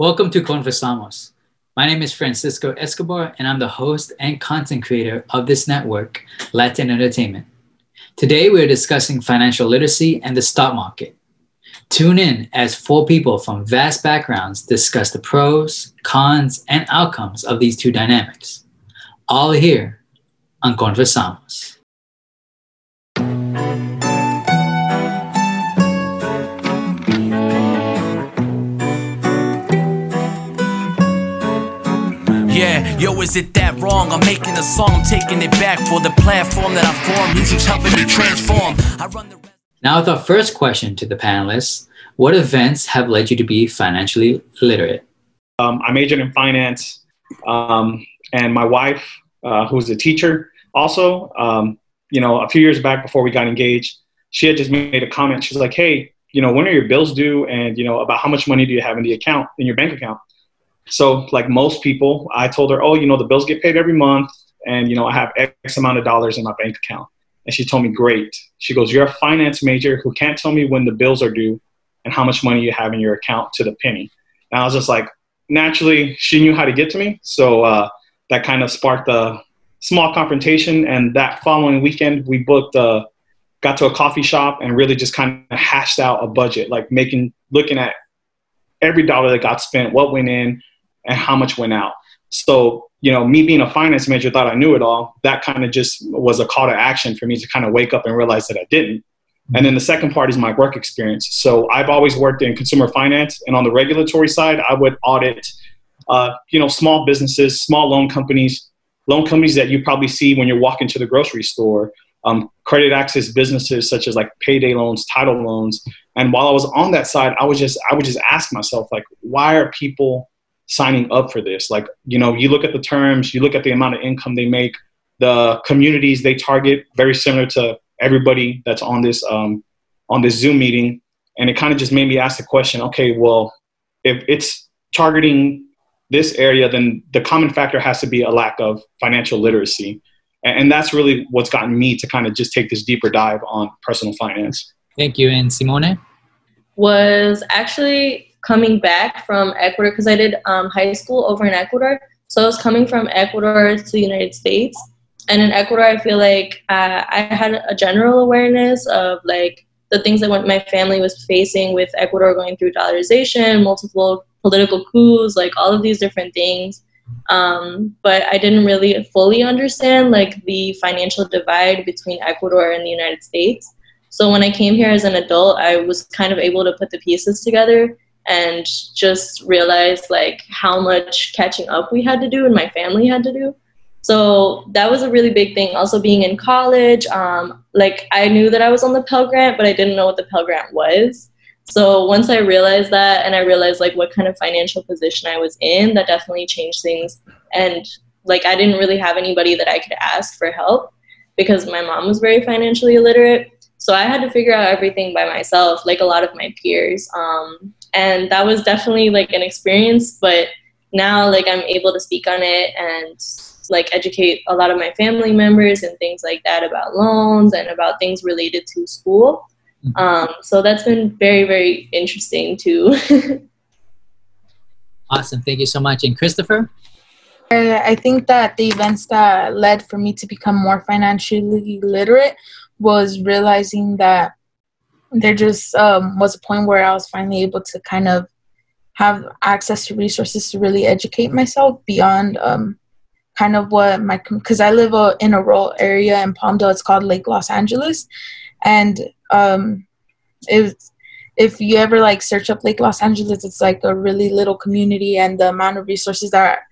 Welcome to Conversamos. My name is Francisco Escobar, and I'm the host and content creator of this network, Latin Entertainment. Today, we're discussing financial literacy and the stock market. Tune in as four people from vast backgrounds discuss the pros, cons, and outcomes of these two dynamics. All here on Conversamos. Yeah, yo, is it that wrong? I'm making a song, I'm taking it back for the platform that I formed. Music's helping me transform. I run the. Now, with our first question to the panelists, what events have led you to be financially literate? Um, I majored in finance, um, and my wife, uh, who's a teacher, also, um, you know, a few years back before we got engaged, she had just made a comment. She's like, "Hey, you know, when are your bills due? And you know, about how much money do you have in the account in your bank account?" So, like most people, I told her, "Oh, you know, the bills get paid every month, and you know, I have X amount of dollars in my bank account." And she told me, "Great." She goes, "You're a finance major who can't tell me when the bills are due and how much money you have in your account to the penny." And I was just like, naturally, she knew how to get to me, so uh, that kind of sparked a small confrontation. And that following weekend, we booked a got to a coffee shop and really just kind of hashed out a budget, like making looking at every dollar that got spent, what went in, and how much went out. So, you know, me being a finance major thought I knew it all. That kind of just was a call to action for me to kind of wake up and realize that I didn't. And then the second part is my work experience. So I've always worked in consumer finance, and on the regulatory side, I would audit, uh, you know, small businesses, small loan companies, loan companies that you probably see when you're walking to the grocery store, um, credit access businesses such as like payday loans, title loans. And while I was on that side, I was just I would just ask myself like, why are people signing up for this. Like, you know, you look at the terms, you look at the amount of income they make, the communities they target, very similar to everybody that's on this um, on this Zoom meeting, and it kind of just made me ask the question: Okay, well, if it's targeting this area, then the common factor has to be a lack of financial literacy, and, and that's really what's gotten me to kind of just take this deeper dive on personal finance. Thank you, and Simone. Was actually coming back from Ecuador because I did um, high school over in Ecuador. So I was coming from Ecuador to the United States. And in Ecuador, I feel like uh, I had a general awareness of like the things that my family was facing with Ecuador going through dollarization, multiple political coups, like all of these different things. Um, but I didn't really fully understand like the financial divide between Ecuador and the United States. So when I came here as an adult, I was kind of able to put the pieces together and just realized like how much catching up we had to do and my family had to do. So that was a really big thing. Also being in college um, like i knew that i was on the pell grant but i didn't know what the pell grant was. So once i realized that and i realized like what kind of financial position i was in that definitely changed things. And like i didn't really have anybody that i could ask for help because my mom was very financially illiterate. So i had to figure out everything by myself like a lot of my peers um, and that was definitely like an experience but now like i'm able to speak on it and like educate a lot of my family members and things like that about loans and about things related to school. Mm-hmm. um, so that's been very very interesting too. Awesome. Thank you so much. And christopher? I think that the events that led for me to become more financially literate was realizing that there just um, was a point where I was finally able to kind of have access to resources to really educate myself beyond um, kind of what my because I live uh, in a rural area in Palmdale. It's called Lake Los Angeles, and um, if if you ever like search up Lake Los Angeles, it's like a really little community, and the amount of resources that are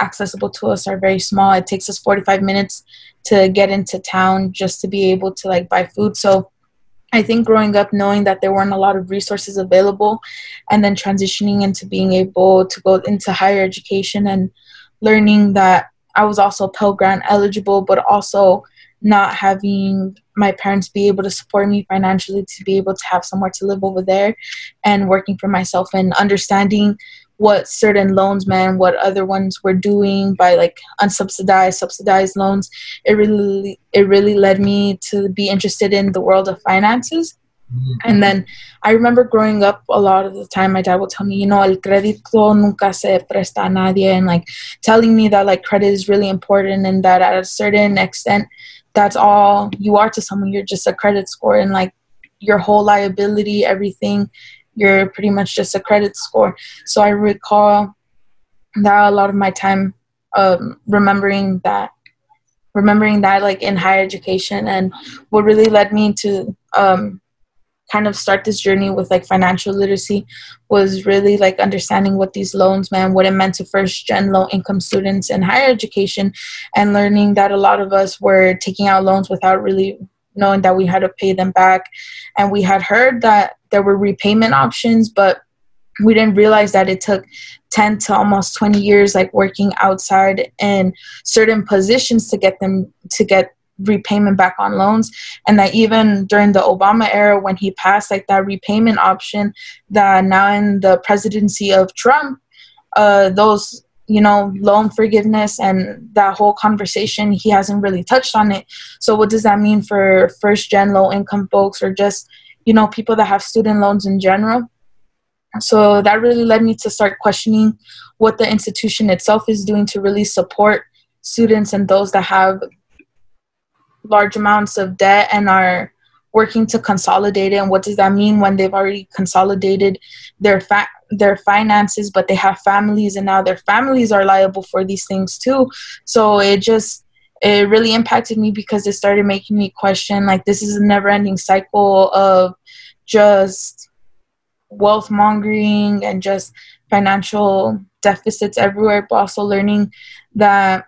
accessible to us are very small. It takes us 45 minutes to get into town just to be able to like buy food. So I think growing up knowing that there weren't a lot of resources available and then transitioning into being able to go into higher education and learning that I was also Pell Grant eligible, but also not having my parents be able to support me financially to be able to have somewhere to live over there and working for myself and understanding what certain loans meant, what other ones were doing by like unsubsidized, subsidized loans. It really it really led me to be interested in the world of finances. Mm-hmm. And then I remember growing up a lot of the time, my dad would tell me, you know, el crédito nunca se presta a nadie, and like telling me that like credit is really important and that at a certain extent, that's all you are to someone. You're just a credit score, and like your whole liability, everything, you're pretty much just a credit score. So I recall that a lot of my time um, remembering that remembering that like in higher education and what really led me to um, kind of start this journey with like financial literacy was really like understanding what these loans meant, what it meant to first gen low income students in higher education, and learning that a lot of us were taking out loans without really knowing that we had to pay them back. And we had heard that there were repayment options, but we didn't realize that it took 10 to almost 20 years like working outside in certain positions to get them to get repayment back on loans. And that even during the obama era when he passed like that repayment option that now in the presidency of trump uh, those you know loan forgiveness and that whole conversation he hasn't really touched on it. So what does that mean for first gen low income folks or just you know people that have student loans in general. So that really led me to start questioning what the institution itself is doing to really support students and those that have large amounts of debt and are working to consolidate it. And what does that mean when they've already consolidated their fa- their finances but they have families and now their families are liable for these things too? So it just it really impacted me because it started making me question like this is a never ending cycle of just wealth mongering and just financial deficits everywhere but also learning that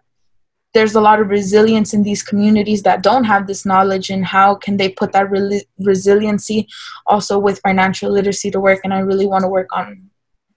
there's a lot of resilience in these communities that don't have this knowledge and how can they put that re- resiliency also with financial literacy to work? And i really want to work on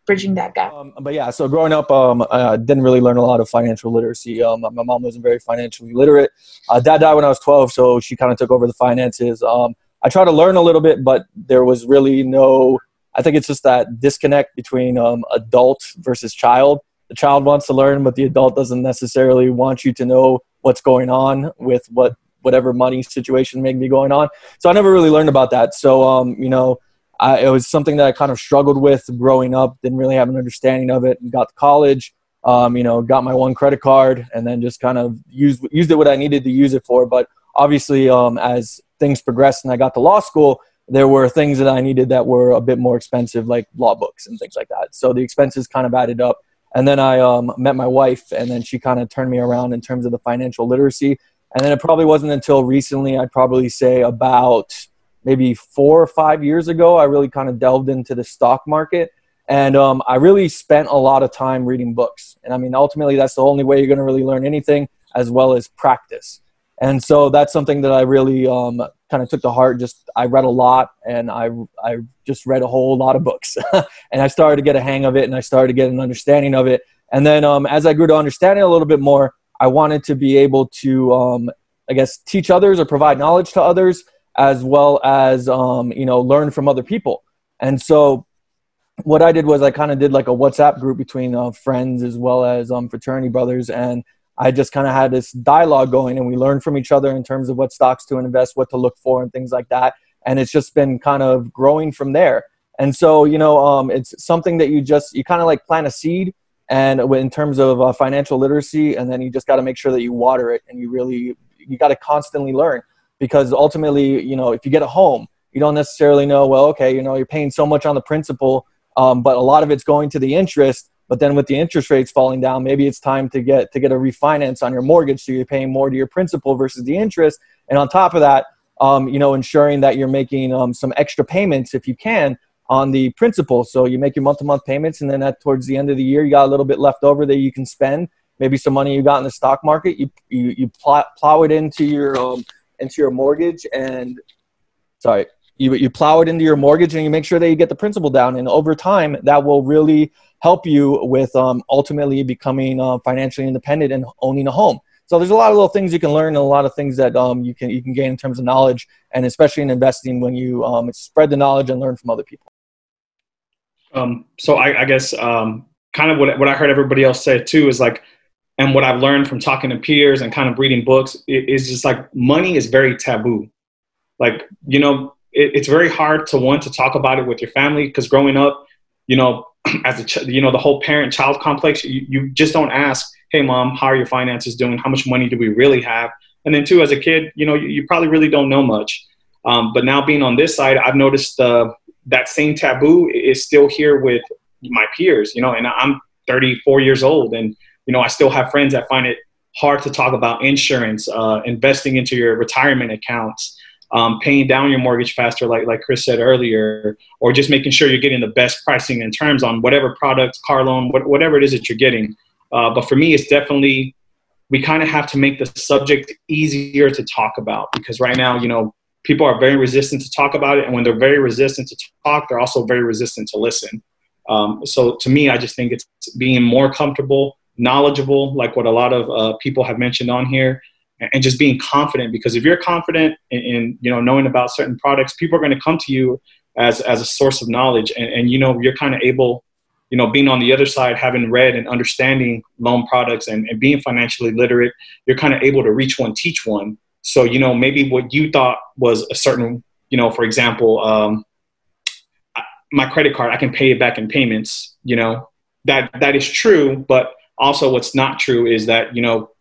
bridging that gap. Um, but yeah so growing up um, i didn't really learn a lot of financial literacy. Um, my mom wasn't very financially literate. Uh, dad died when i was 12 so she kind of took over the finances. Um, i tried to learn a little bit but there was really no i think it's just that disconnect between um, adult versus child. The child wants to learn, but the adult doesn't necessarily want you to know what's going on with what whatever money situation may be going on. So I never really learned about that. So um, you know, I, it was something that I kind of struggled with growing up. Didn't really have an understanding of it. And got to college, um, you know, got my one credit card, and then just kind of used used it what I needed to use it for. But obviously, um, as things progressed and I got to law school, there were things that I needed that were a bit more expensive, like law books and things like that. So the expenses kind of added up. And then I um, met my wife, and then she kind of turned me around in terms of the financial literacy. And then it probably wasn't until recently, I'd probably say about maybe four or five years ago, I really kind of delved into the stock market. And um, I really spent a lot of time reading books. And I mean, ultimately, that's the only way you're going to really learn anything, as well as practice. And so that's something that I really um, kind of took to heart. Just I read a lot, and I I just read a whole lot of books, and I started to get a hang of it, and I started to get an understanding of it. And then um, as I grew to understand it a little bit more, I wanted to be able to, um, I guess, teach others or provide knowledge to others, as well as um, you know learn from other people. And so what I did was I kind of did like a WhatsApp group between uh, friends as well as um, fraternity brothers, and I just kind of had this dialogue going and we learned from each other in terms of what stocks to invest, what to look for, and things like that. And it's just been kind of growing from there. And so, you know, um, it's something that you just, you kind of like plant a seed and in terms of uh, financial literacy, and then you just got to make sure that you water it and you really, you got to constantly learn because ultimately, you know, if you get a home, you don't necessarily know, well, okay, you know, you're paying so much on the principal, um, but a lot of it's going to the interest but then with the interest rates falling down, maybe it's time to get to get a refinance on your mortgage, so you're paying more to your principal versus the interest. And on top of that, um, you know, ensuring that you're making um, some extra payments if you can on the principal. So you make your month-to-month payments, and then at towards the end of the year, you got a little bit left over that you can spend. Maybe some money you got in the stock market, you you, you plow, plow it into your um, into your mortgage, and sorry, you you plow it into your mortgage, and you make sure that you get the principal down. And over time, that will really help you with um, ultimately becoming uh, financially independent and owning a home. So there's a lot of little things you can learn and a lot of things that um, you can you can gain in terms of knowledge and especially in investing when you um, spread the knowledge and learn from other people. Um, so I, I guess um, kind of what, what I heard everybody else say too is like, and what I've learned from talking to peers and kind of reading books is just like money is very taboo. Like, you know, it, it's very hard to want to talk about it with your family because growing up, you know, as a ch- you know the whole parent child complex, you, you just don't ask, hey mom, how are your finances doing? How much money do we really have? And then too, as a kid, you know, you, you probably really don't know much. Um, but now being on this side, I've noticed that same taboo is still here with my peers. You know, and I'm 34 years old, and you know, I still have friends that find it hard to talk about insurance, uh, investing into your retirement accounts, um, paying down your mortgage faster, like like Chris said earlier, or just making sure you're getting the best pricing and terms on whatever product, car loan, what, whatever it is that you're getting. Uh, but for me, it's definitely we kind of have to make the subject easier to talk about because right now, you know, people are very resistant to talk about it, and when they're very resistant to talk, they're also very resistant to listen. Um, so to me, I just think it's being more comfortable, knowledgeable, like what a lot of uh, people have mentioned on here, and just being confident. Because if you're confident in, in you know knowing about certain products, people are going to come to you as as a source of knowledge, and, and you know you're kind of able you know, being on the other side, having read and understanding loan products and, and being financially literate, you're kind of able to reach one, teach one. So, you know, maybe what you thought was a certain, you know, for example, um, my credit card, I can pay it back in payments, you know, that, that is true. But also what's not true is that, you know,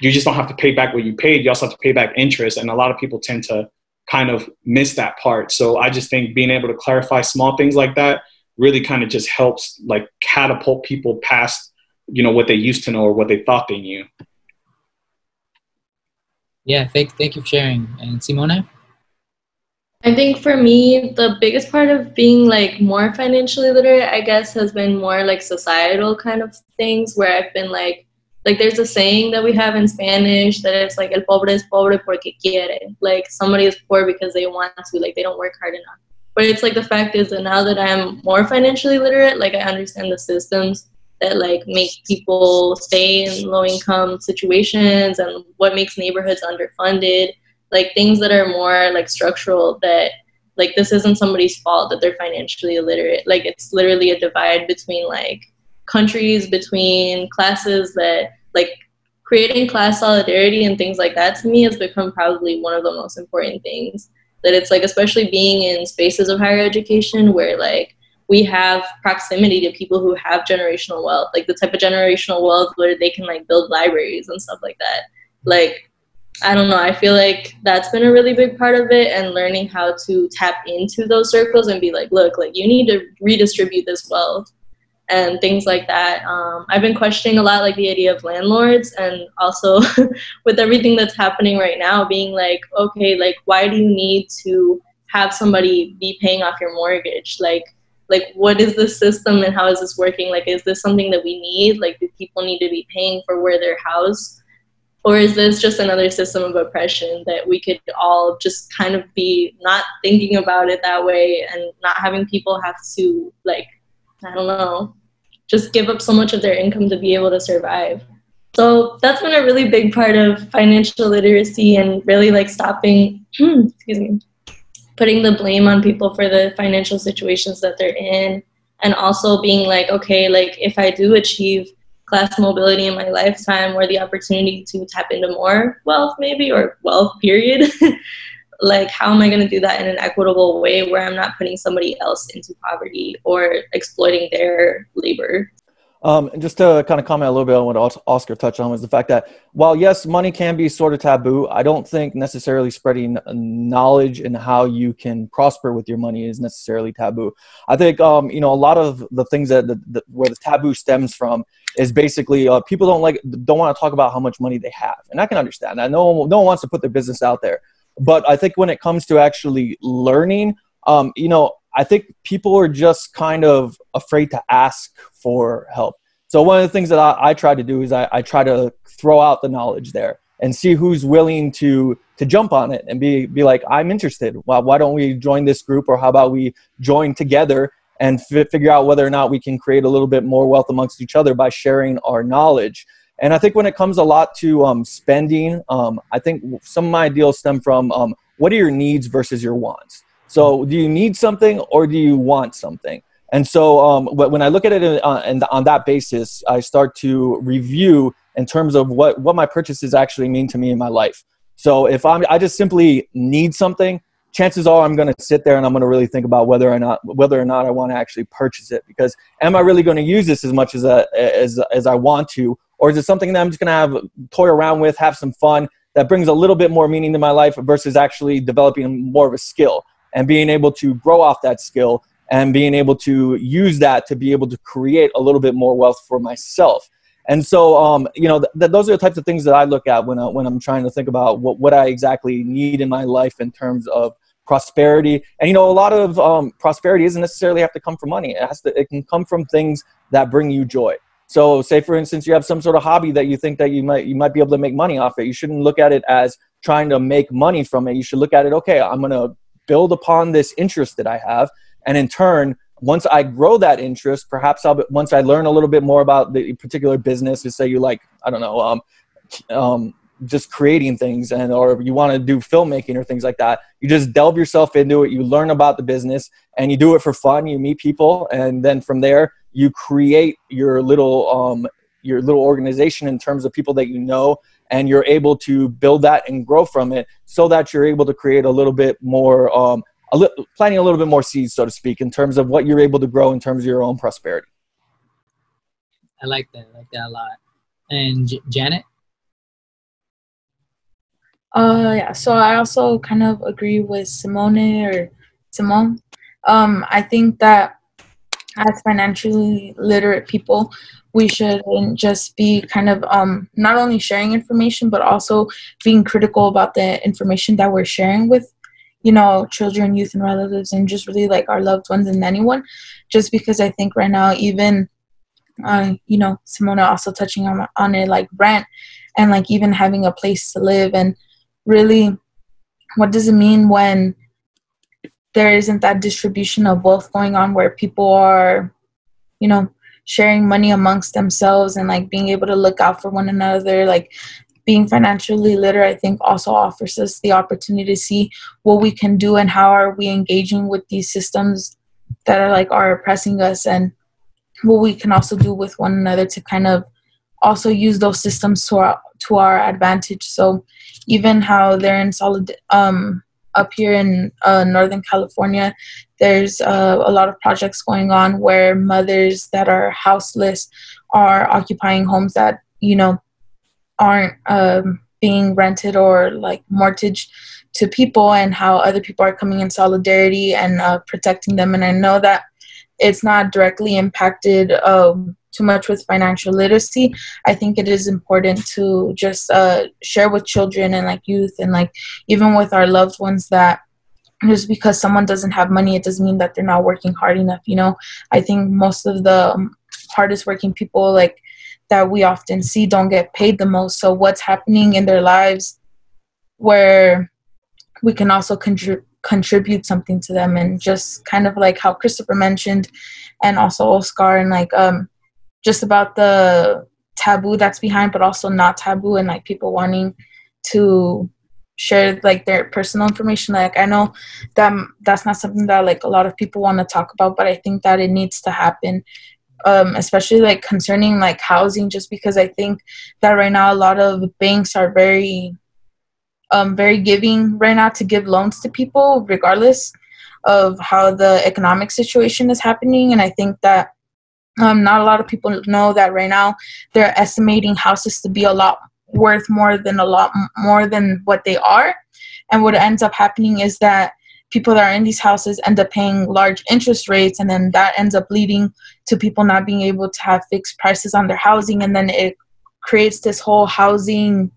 you just don't have to pay back what you paid. You also have to pay back interest. And a lot of people tend to kind of miss that part. So I just think being able to clarify small things like that really kind of just helps like catapult people past you know what they used to know or what they thought they knew yeah thank, thank you for sharing and simone i think for me the biggest part of being like more financially literate i guess has been more like societal kind of things where i've been like like there's a saying that we have in spanish that it's like el pobre es pobre porque quiere. Like somebody is poor because they want to like they don't work hard enough. But it's like the fact is that now that I'm more financially literate, like I understand the systems that like make people stay in low income situations and what makes neighborhoods underfunded, like things that are more like structural that like this isn't somebody's fault that they're financially illiterate. Like it's literally a divide between like countries, between classes that like creating class solidarity and things like that to me has become probably one of the most important things that it's like especially being in spaces of higher education where like we have proximity to people who have generational wealth like the type of generational wealth where they can like build libraries and stuff like that like i don't know i feel like that's been a really big part of it and learning how to tap into those circles and be like look like you need to redistribute this wealth and things like that. Um, I've been questioning a lot like the idea of landlords and also with everything that's happening right now, being like, okay, like why do you need to have somebody be paying off your mortgage? Like, like what is the system and how is this working? Like, is this something that we need? Like, do people need to be paying for where they're housed? Or is this just another system of oppression that we could all just kind of be not thinking about it that way and not having people have to like I don't know, just give up so much of their income to be able to survive. So that's been a really big part of financial literacy and really like stopping, excuse me, putting the blame on people for the financial situations that they're in. And also being like, okay, like if I do achieve class mobility in my lifetime or the opportunity to tap into more wealth, maybe, or wealth, period, like how am i going to do that in an equitable way where i'm not putting somebody else into poverty or exploiting their labor um, and just to kind of comment a little bit on what Oscar touched on was the fact that while yes, money can be sort of taboo, I don't think necessarily spreading knowledge and how you can prosper with your money is necessarily taboo. I think um, you know a lot of the things that the, the, where the taboo stems from is basically uh, people don't like don't want to talk about how much money they have, and I can understand that. No one, no one wants to put their business out there. But I think when it comes to actually learning, um, you know, I think people are just kind of afraid to ask for help. So one of the things that I, I try to do is I, I, try to throw out the knowledge there and see who's willing to to jump on it and be be like, I'm interested. Why, why don't we join this group, or how about we join together and f- figure out whether or not we can create a little bit more wealth amongst each other by sharing our knowledge. And I think when it comes a lot to um, spending, um, I think some of my ideals stem from um, what are your needs versus your wants. So, do you need something or do you want something? And so, um, when I look at it uh, and on that basis, I start to review in terms of what, what my purchases actually mean to me in my life. So, if I'm, I just simply need something, chances are I'm going to sit there and I'm going to really think about whether or not whether or not I want to actually purchase it because am I really going to use this as much as a, as as I want to or is it something that I'm just going to have toy around with, have some fun that brings a little bit more meaning to my life versus actually developing more of a skill and being able to grow off that skill and being able to use that to be able to create a little bit more wealth for myself. And so, um, you know, th- th- those are the types of things that I look at when, I, when I'm trying to think about what, what I exactly need in my life in terms of prosperity. And, you know, a lot of um, prosperity doesn't necessarily have to come from money. It, has to, it can come from things that bring you joy. So, say for instance, you have some sort of hobby that you think that you might you might be able to make money off it. You shouldn't look at it as trying to make money from it. You should look at it, okay, I'm going to build upon this interest that I have, and in turn, once I grow that interest, perhaps I'll once I learn a little bit more about the particular business. To say you like, I don't know, um, um, just creating things and or you want to do filmmaking or things like that you just delve yourself into it you learn about the business and you do it for fun you meet people and then from there you create your little um, your little organization in terms of people that you know and you're able to build that and grow from it so that you're able to create a little bit more um, a li- planting a little bit more seeds so to speak in terms of what you're able to grow in terms of your own prosperity i like that i like that a lot and J- janet Uh, yeah. So I also kind of agree with Simone or Simone. Um, I think that as financially literate people, we should just be kind of um, not only sharing information, but also being critical about the information that we're sharing with, you know, children, youth, and relatives, and just really like our loved ones and anyone. Just because I think right now, even, uh, you know, Simona also touching on, on it, like rent and like even having a place to live and really what does it mean when there isn't that distribution of wealth going on where people are you know sharing money amongst themselves and like being able to look out for one another like being financially literate i think also offers us the opportunity to see what we can do and how are we engaging with these systems that are like are oppressing us and what we can also do with one another to kind of also use those systems to our to our advantage. So even how they're in solid um, up here in uh, Northern California, there's uh, a lot of projects going on where mothers that are houseless are occupying homes that you know aren't um, being rented or like mortgaged to people, and how other people are coming in solidarity and uh, protecting them. And I know that it's not directly impacted. Um, too much with financial literacy i think it is important to just uh, share with children and like youth and like even with our loved ones that just because someone doesn't have money it doesn't mean that they're not working hard enough you know? I think most of the um, hardest working people like that we often see don't get paid the most. So what's happening in their lives where we can also contribute contribute something to them and just kind of like how christopher mentioned and also oscar and like um just about the taboo that's behind, but also not taboo and like people wanting to share like their personal information. Like I know that that's not something that like a lot of people want to talk about, but I think that it needs to happen. Um, especially like concerning like housing, just because I think that right now a lot of banks are very, um, very giving right now to give loans to people, regardless of how the economic situation is happening. And I think that um, not a lot of people know that right now they're estimating houses to be a lot worth more than a lot more than what they are. And what ends up happening is that people that are in these houses end up paying large interest rates, and then that ends up leading to people not being able to have fixed prices on their housing, and then it creates this whole housing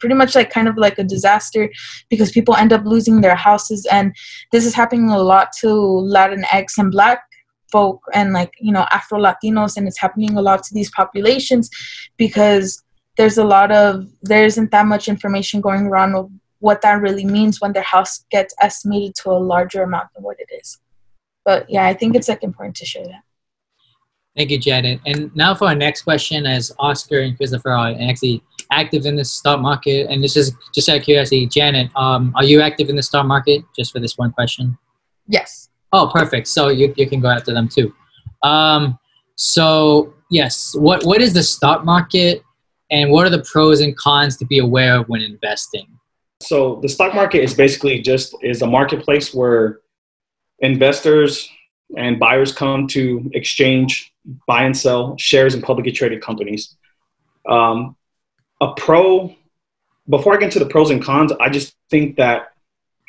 pretty much like kind of like a disaster because people end up losing their houses and this is happening a lot to latinx and black folk and like you know afro latinos and it's happening a lot to these populations because there's a lot of there isn't that much information going around of what that really means when their house gets estimated to a larger amount than what it is. But yeah i think it's like important to share that. Thank you janet. And now for our next question as oscar and christopher are actually active in the stock market. And this is just out of curiosity janet um, are you active in the stock market? Just for this one question. Yes Oh, perfect. So you, you can go after them too. Um, so yes, what what is the stock market, and what are the pros and cons to be aware of when investing? So the stock market is basically just is a marketplace where investors and buyers come to exchange, buy and sell shares in publicly traded companies. Um, a pro, before I get into the pros and cons, I just think that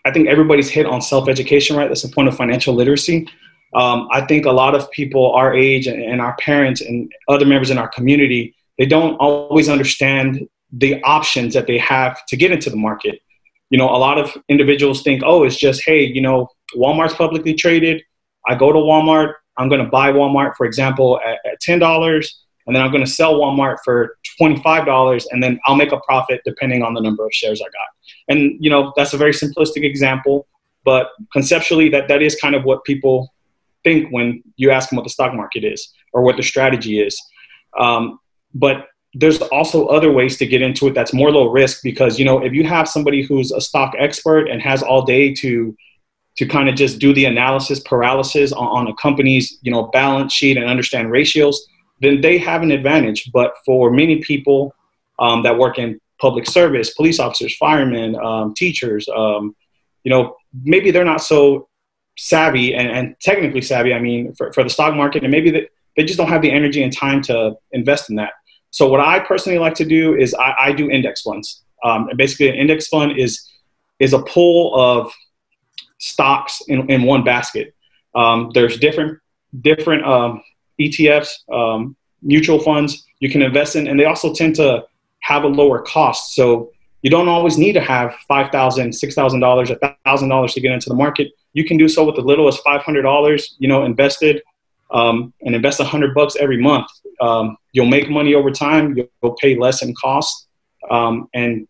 I think everybody's hit on self education, right? That's the point of financial literacy. Um, I think a lot of people our age and, our parents and other members in our community, they don't always understand the options that they have to get into the market. You know, a lot of individuals think, oh, it's just, hey, you know, Walmart's publicly traded. I go to Walmart, I'm going to buy Walmart, for example, at, at $10, and then I'm going to sell Walmart for $25, and then I'll make a profit depending on the number of shares I got. And, you know, that's a very simplistic example, but conceptually, that, that is kind of what people think when you ask them what the stock market is or what the strategy is. Um, but there's also other ways to get into it that's more low risk because you know if you have somebody who's a stock expert and has all day to to kind of just do the analysis paralysis on, on a company's you know balance sheet and understand ratios then they have an advantage but for many people um, that work in public service police officers firemen um, teachers um, you know maybe they're not so savvy and, and technically savvy i mean for, for the stock market and maybe they, they just don't have the energy and time to invest in that so what I personally like to do is I, I do index funds. Um, and basically, an index fund is is a pool of stocks in, in one basket. Um, there's different different um, ETFs, um, mutual funds you can invest in, and they also tend to have a lower cost. So you don't always need to have five thousand, six thousand dollars, a thousand dollars to get into the market. You can do so with as little as five hundred dollars, you know, invested, um, and invest a hundred bucks every month um, you'll make money over time. You'll pay less in cost. Um, and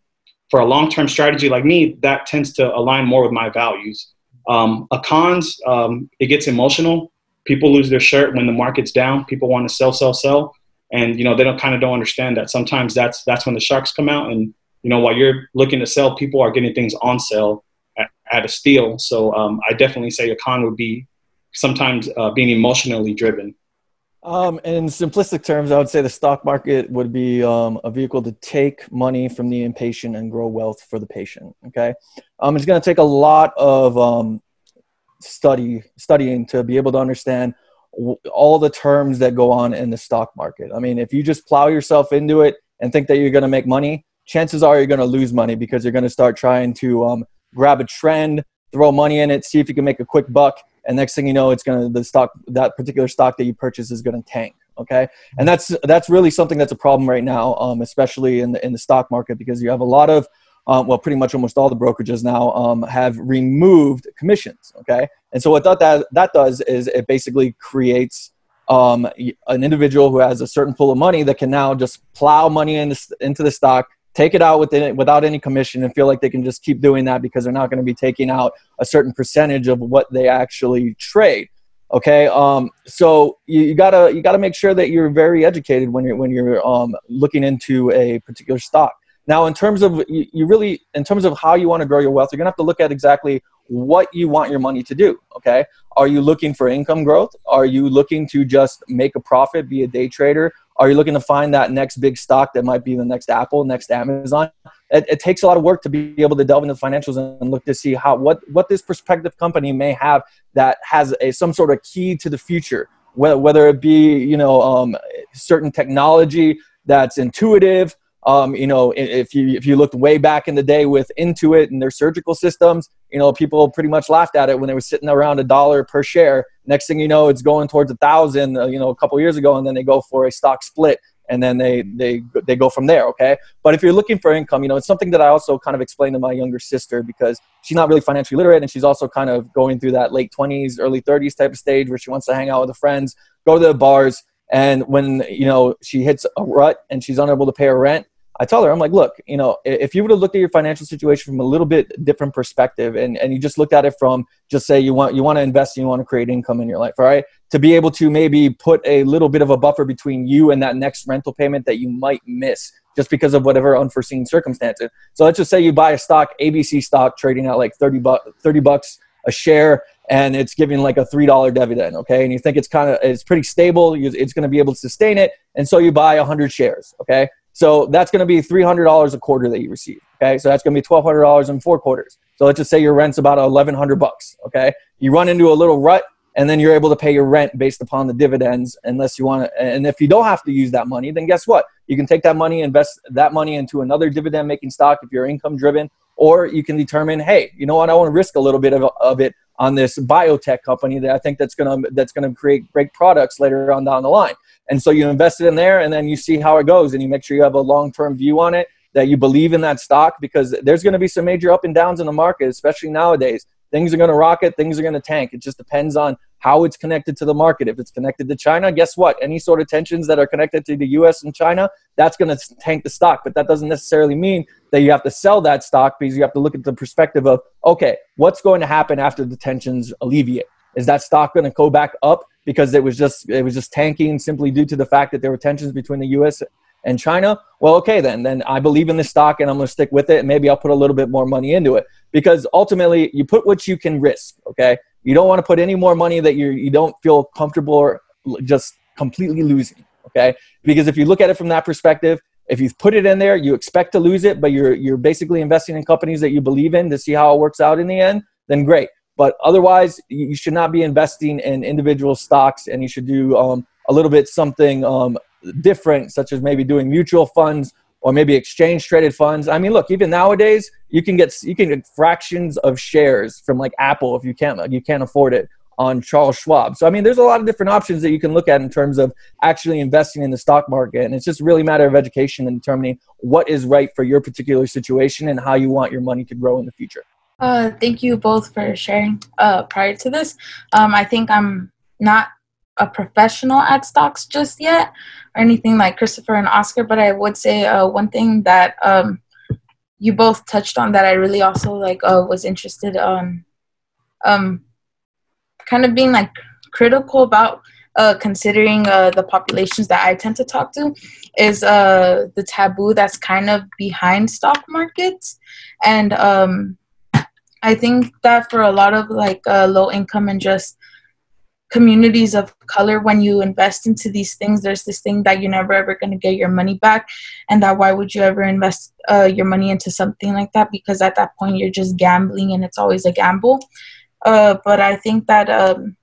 for a long-term strategy like me, that tends to align more with my values. Um, a cons, um, it gets emotional. People lose their shirt when the market's down. People want to sell, sell, sell, and you know they don't kind of don't understand that. Sometimes that's that's when the sharks come out, and you know while you're looking to sell, people are getting things on sale at, at a steal. So um, I definitely say a con would be sometimes uh, being emotionally driven. Um, in simplistic terms, I would say the stock market would be um, a vehicle to take money from the impatient and grow wealth for the patient. Okay, um, it's going to take a lot of um, study studying to be able to understand all the terms that go on in the stock market. I mean, if you just plow yourself into it and think that you're going to make money, chances are you're going to lose money because you're going to start trying to um, grab a trend, throw money in it, see if you can make a quick buck and next thing you know it's going to the stock that particular stock that you purchase is going to tank okay and that's that's really something that's a problem right now um, especially in the, in the stock market because you have a lot of um, well pretty much almost all the brokerages now um, have removed commissions okay? And so what that, that that does is it basically creates um, an individual who has a certain pool of money that can now just plow money in into the stock take it out within it without any commission and feel like they can just keep doing that because they're not going to be taking out a certain percentage of what they actually trade okay? Um, so you, you, gotta you gotta make sure that you're very educated when you're when you're um, looking into a particular stock now in terms of you, really in terms of how you want to grow your wealth you're gonna have to look at exactly what you want your money to do okay are you looking for income growth are you looking to just make a profit be a day trader are you looking to find that next big stock that might be the next Apple, next Amazon? It, it takes a lot of work to be able to delve into the financials and look to see how what what this prospective company may have that has a some sort of key to the future. Whether whether it be you know um, certain technology that's intuitive, um, you know, if you if you looked way back in the day with Intuit and their surgical systems, you know, people pretty much laughed at it when they were sitting around a dollar per share. Next thing you know, it's going towards a thousand. Uh, you know, a couple years ago, and then they go for a stock split, and then they they they go from there. Okay, but if you're looking for income, you know, it's something that I also kind of explained to my younger sister because she's not really financially literate, and she's also kind of going through that late 20s, early 30s type of stage where she wants to hang out with her friends, go to the bars. And when you know she hits a rut and she's unable to pay her rent, I tell her, I'm like, look, you know, if you would have looked at your financial situation from a little bit different perspective and, and you just looked at it from just say you want you want to invest and you want to create income in your life, all right? To be able to maybe put a little bit of a buffer between you and that next rental payment that you might miss just because of whatever unforeseen circumstances. So let's just say you buy a stock, ABC stock trading at like 30 bucks 30 bucks a share and it's giving like a three dollar dividend okay and you think it's kind of it's pretty stable it's going to be able to sustain it and so you buy 100 shares okay So that's going to be $300 a quarter that you receive. Okay. So that's going to be $1,200 in four quarters. So let's just say your rent's about 1100 bucks. Okay. You run into a little rut and then you're able to pay your rent based upon the dividends unless you want to and if you don't have to use that money then guess what you can take that money invest that money into another dividend making stock if you're income driven or you can determine hey you know what i want to risk a little bit of, of it on this biotech company that i think that's to that's to create great products later on down the line. And so you invest it in there and then you see how it goes and you make sure you have a long-term view on it that you believe in that stock because there's going to be some major up and downs in the market especially nowadays. Things are going to rocket things are going to tank. It just depends on how it's connected to the market if it's connected to china guess what any sort of tensions that are connected to the us and china that's going to tank the stock but that doesn't necessarily mean that you have to sell that stock because you have to look at the perspective of okay what's going to happen after the tensions alleviate is that stock going to go back up because it was just it was just tanking simply due to the fact that there were tensions between the us and China, well, okay, then, then I believe in the stock and I'm going to stick with it. And maybe I'll put a little bit more money into it because ultimately you put what you can risk. Okay. You don't want to put any more money that you you don't feel comfortable or just completely losing. Okay. Because if you look at it from that perspective, if you put it in there, you expect to lose it, but you're, you're basically investing in companies that you believe in to see how it works out in the end, then great. But otherwise, you should not be investing in individual stocks and you should do um, a little bit something um, different, such as maybe doing mutual funds or maybe exchange traded funds. I mean, look, even nowadays, you can get you can get fractions of shares from like Apple if you can't you can't afford it on Charles Schwab. So I mean, there's a lot of different options that you can look at in terms of actually investing in the stock market, and it's just really a matter of education and determining what is right for your particular situation and how you want your money to grow in the future. Uh, thank you both for sharing. Uh, prior to this, um, I think I'm not a professional at stocks just yet or anything like Christopher and Oscar, but I would say uh, one thing that um, you both touched on that I really also like uh, was interested on, um, kind of being like critical about uh, considering uh, the populations that I tend to talk to is uh, the taboo that's kind of behind stock markets, and um, I think that for a lot of like uh, low income and just communities of color when you invest into these things there's this thing that you're never ever going to get your money back. And that why would you ever invest uh, your money into something like that? Because at that point you're just gambling and it's always a gamble. Uh, but i think that um,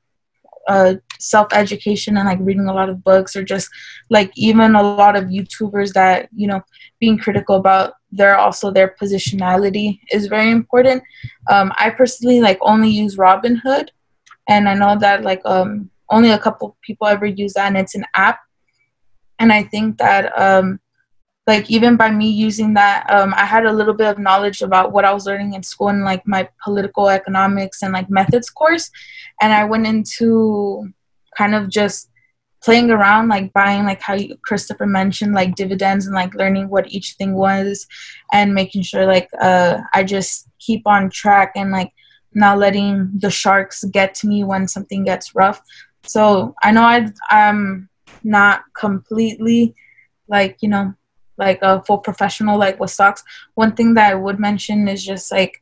uh, self-education and like reading a lot of books or just like even a lot of youtubers that you know being critical about their also their positionality is very important. Um, i personally like only use robinhood and I know that like um, only a couple people ever use that, and it's an app. And I think that um, like even by me using that, um, I had a little bit of knowledge about what I was learning in school and like my political economics and like methods course, and I went into kind of just playing around like buying like how you, christopher mentioned like dividends and like learning what each thing was and making sure like uh i just keep on track and like not letting the sharks get to me when something gets rough. So I know I I'm not completely like you know like a full professional like with stocks. One thing that I would mention is just like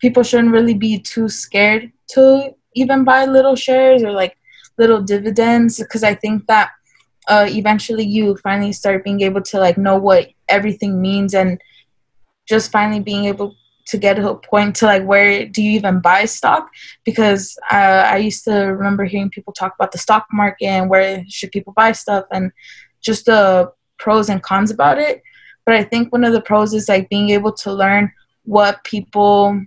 people shouldn't really be too scared to even buy little shares or like little dividends because I think that uh, eventually you finally start being able to like know what everything means and just finally being able to get to a point to like where do you even buy stock? Because uh, i used to remember hearing people talk about the stock market and where should people buy stuff and just the pros and cons about it. But i think one of the pros is like being able to learn what people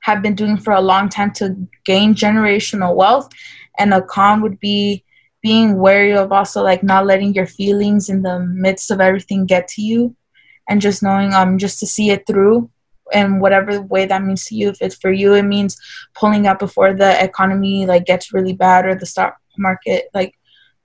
have been doing for a long time to gain generational wealth. And a con would be being wary of also like not letting your feelings in the midst of everything get to you and just knowing um just to see it through and whatever way that means to you if it's for you it means pulling out before the economy like gets really bad or the stock market like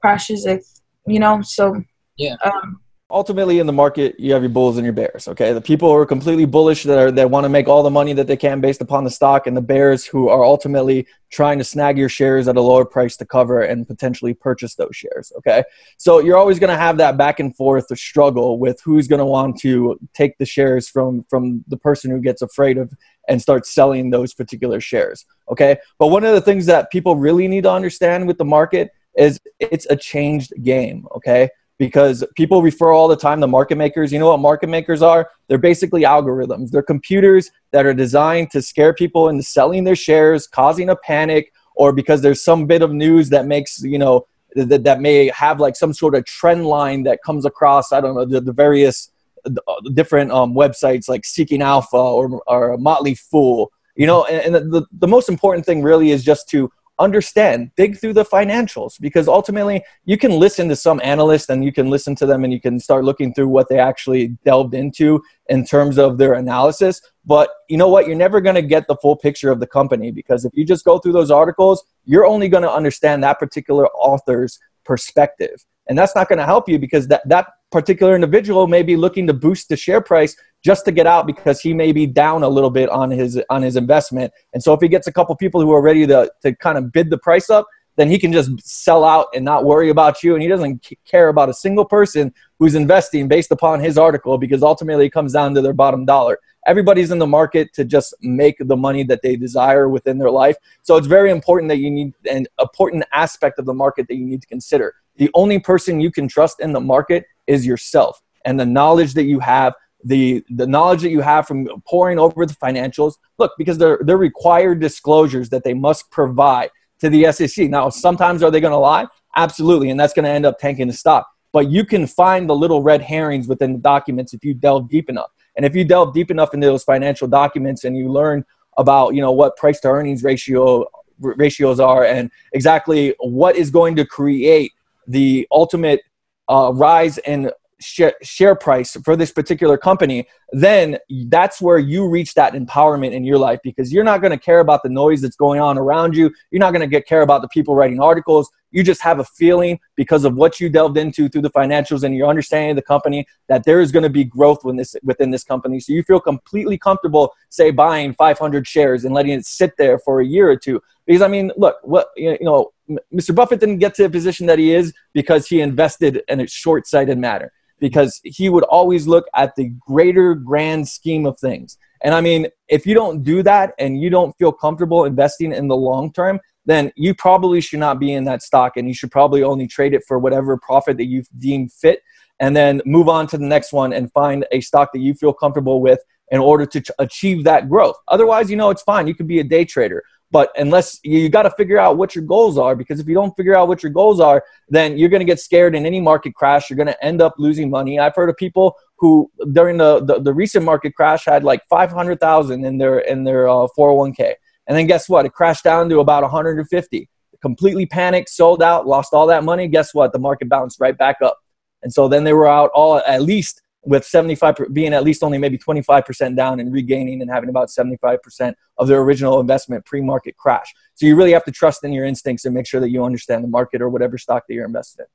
crashes if you know so yeah. um, ultimately in the market you have your bulls and your bears okay? The people who are completely bullish that are that want to make all the money that they can based upon the stock and the bears who are ultimately trying to snag your shares at a lower price to cover and potentially purchase those shares okay? So you're always going to have that back and forth struggle with who's going to want to take the shares from from the person who gets afraid of and start selling those particular shares okay? But one of the things that people really need to understand with the market is it's a changed game okay because people refer all the time to market makers. You know what market makers are? They're basically algorithms. They're computers that are designed to scare people into selling their shares, causing a panic, or because there's some bit of news that makes, you know, that, that may have like some sort of trend line that comes across, I don't know, the, the various uh, different um, websites like Seeking Alpha or, or Motley Fool. You know, and, and the, the most important thing really is just to understand, dig through the financials because ultimately you can listen to some analyst and you can listen to them and you can start looking through what they actually delved into in terms of their analysis. But you know what? You're never going to get the full picture of the company because if you just go through those articles, you're only going to understand that particular author's perspective. And that's not going to help you because that, that particular individual may be looking to boost the share price just to get out because he may be down a little bit on his on his investment. And so if he gets a couple people who are ready to to kind of bid the price up, then he can just sell out and not worry about you and he doesn't care about a single person who's investing based upon his article because ultimately it comes down to their bottom dollar. Everybody's in the market to just make the money that they desire within their life. So it's very important that you need an important aspect of the market that you need to consider. The only person you can trust in the market is yourself. And the knowledge that you have the the knowledge that you have from poring over the financials look because they're they're required disclosures that they must provide to the SEC now sometimes are they going to lie? Absolutely and that's going to end up tanking the stock. But you can find the little red herrings within the documents if you delve deep enough. And if you delve deep enough into those financial documents and you learn about you know what price to earnings ratio ratios are and exactly what is going to create the ultimate uh, rise in share, share price for this particular company, then that's where you reach that empowerment in your life because you're not going to care about the noise that's going on around you. You're not going to get care about the people writing articles. You just have a feeling because of what you delved into through the financials and your understanding of the company that there is going to be growth within this, within this company. So you feel completely comfortable, say, buying 500 shares and letting it sit there for a year or two. Because I mean, look, what you know, Mr. Buffett didn't get to the position that he is because he invested in a short-sighted manner because he would always look at the greater grand scheme of things. And I mean, if you don't do that and you don't feel comfortable investing in the long term, then you probably should not be in that stock and you should probably only trade it for whatever profit that you deem fit and then move on to the next one and find a stock that you feel comfortable with in order to achieve that growth. Otherwise, you know, it's fine. You could be a day trader. But unless you, got to figure out what your goals are, because if you don't figure out what your goals are, then you're going to get scared in any market crash. You're going to end up losing money. I've heard of people who during the, the, the recent market crash had like 500,000 in their in their uh, 401k. And then guess what? It crashed down to about 150. Completely panicked, sold out, lost all that money. Guess what? The market bounced right back up. And so then they were out all at least with 75 being at least only maybe 25% down and regaining and having about 75% of their original investment pre-market crash. So you really have to trust in your instincts and make sure that you understand the market or whatever stock that you're invested in.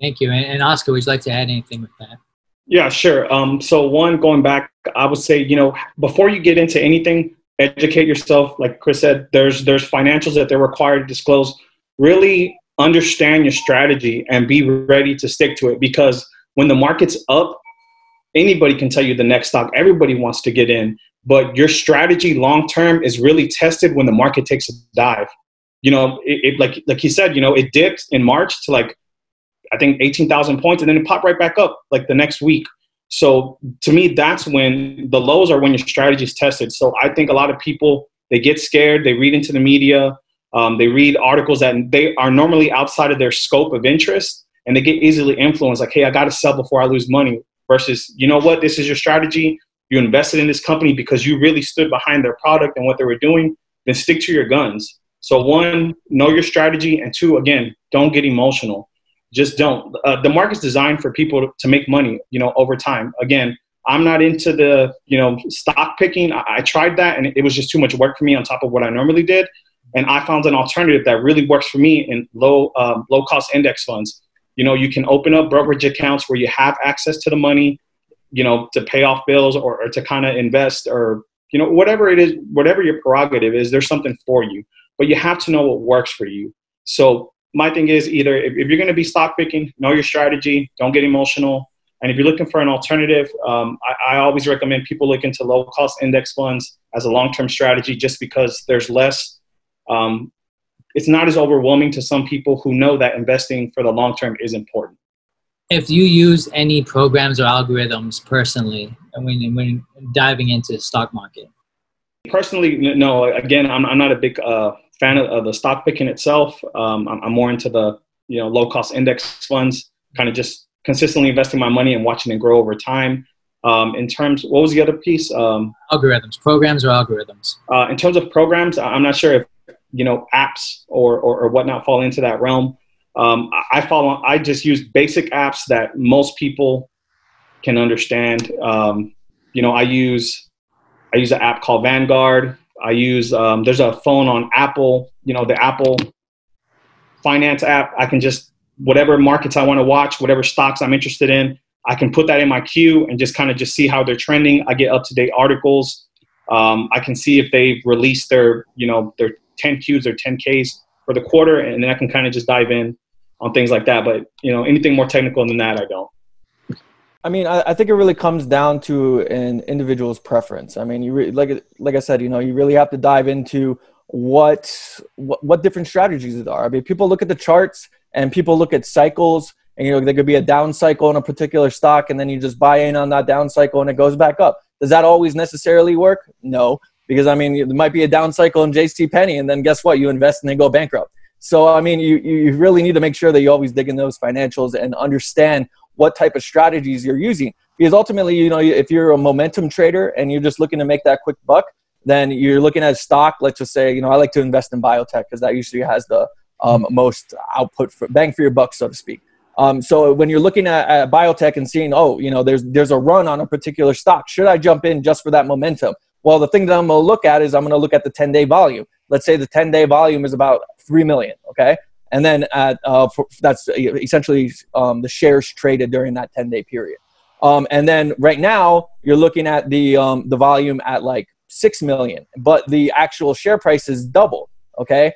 Thank you. And, Oscar, would you like to add anything with that? Yeah, sure. Um, so one, going back, I would say, you know, before you get into anything, educate yourself. Like Chris said, there's there's financials that they're required to disclose. Really understand your strategy and be ready to stick to it because when the market's up, anybody can tell you the next stock. Everybody wants to get in, but your strategy long term is really tested when the market takes a dive. You know, it, it like like he said, you know, it dipped in March to like I think eighteen thousand points, and then it popped right back up like the next week. So to me, that's when the lows are when your strategy is tested. So I think a lot of people they get scared, they read into the media, um, they read articles that they are normally outside of their scope of interest, and they get easily influenced like hey i got to sell before i lose money versus you know what this is your strategy. You invested in this company because you really stood behind their product and what they were doing then stick to your guns. So one know your strategy and two again don't get emotional. Just don't uh, the market's designed for people to make money you know over time. Again i'm not into the you know stock picking. I, I tried that and it was just too much work for me on top of what i normally did. And i found an alternative that really works for me in low um, low cost index funds you know, you can open up brokerage accounts where you have access to the money, you know, to pay off bills or, or to kind of invest or, you know, whatever it is, whatever your prerogative is, there's something for you. But you have to know what works for you. So my thing is either if, if you're going to be stock picking, know your strategy, don't get emotional. And if you're looking for an alternative, um, I, I, always recommend people look into low cost index funds as a long term strategy just because there's less um, it's not as overwhelming to some people who know that investing for the long term is important. if you use any programs or algorithms personally when when diving into the stock market. Personally, no. Again, I'm I'm not a big uh, fan of, of, the stock picking itself. Um, I'm, I'm more into the you know low cost index funds, kind of just consistently investing my money and watching it grow over time. Um, in terms, what was the other piece? Um, algorithms, programs or algorithms. Uh, in terms of programs, I'm not sure if you know apps or, or, or whatnot fall into that realm. Um, I follow. I just use basic apps that most people can understand. Um, you know, I use I use an app called Vanguard. I use um, there's a phone on Apple. You know, the Apple Finance app. I can just whatever markets I want to watch, whatever stocks I'm interested in, I can put that in my queue and just kind of just see how they're trending. I get up to date articles. Um, I can see if they've released their you know their 10 Qs or 10Ks for the quarter, and then I can kind of just dive in on things like that. But you know, anything more technical than that, I don't. I mean, I, I think it really comes down to an individual's preference. I mean, you re- like like I said, you know, you really have to dive into what, what what different strategies there are. I mean, people look at the charts and people look at cycles, and you know, there could be a down cycle in a particular stock, and then you just buy in on that down cycle, and it goes back up. Does that always necessarily work? No, because I mean, there might be a down cycle in JC Penney, and then guess what? You invest and they go bankrupt. So I mean, you you really need to make sure that you always dig in those financials and understand what type of strategies you're using. Because ultimately, you know, if you're a momentum trader and you're just looking to make that quick buck, then you're looking at stock. Let's just say, you know, I like to invest in biotech because that usually has the um, most output for bang for your buck, so to speak. Um, so when you're looking at, at, biotech and seeing, oh, you know, there's there's a run on a particular stock, should I jump in just for that momentum? Well, the thing that I'm going to look at is I'm going to look at the 10 day volume. Let's say the 10 day volume is about 3 million. Okay. And then at, uh, for, that's essentially um, the shares traded during that 10 day period. Um, and then right now you're looking at the, um, the volume at like 6 million, but the actual share price is double. Okay.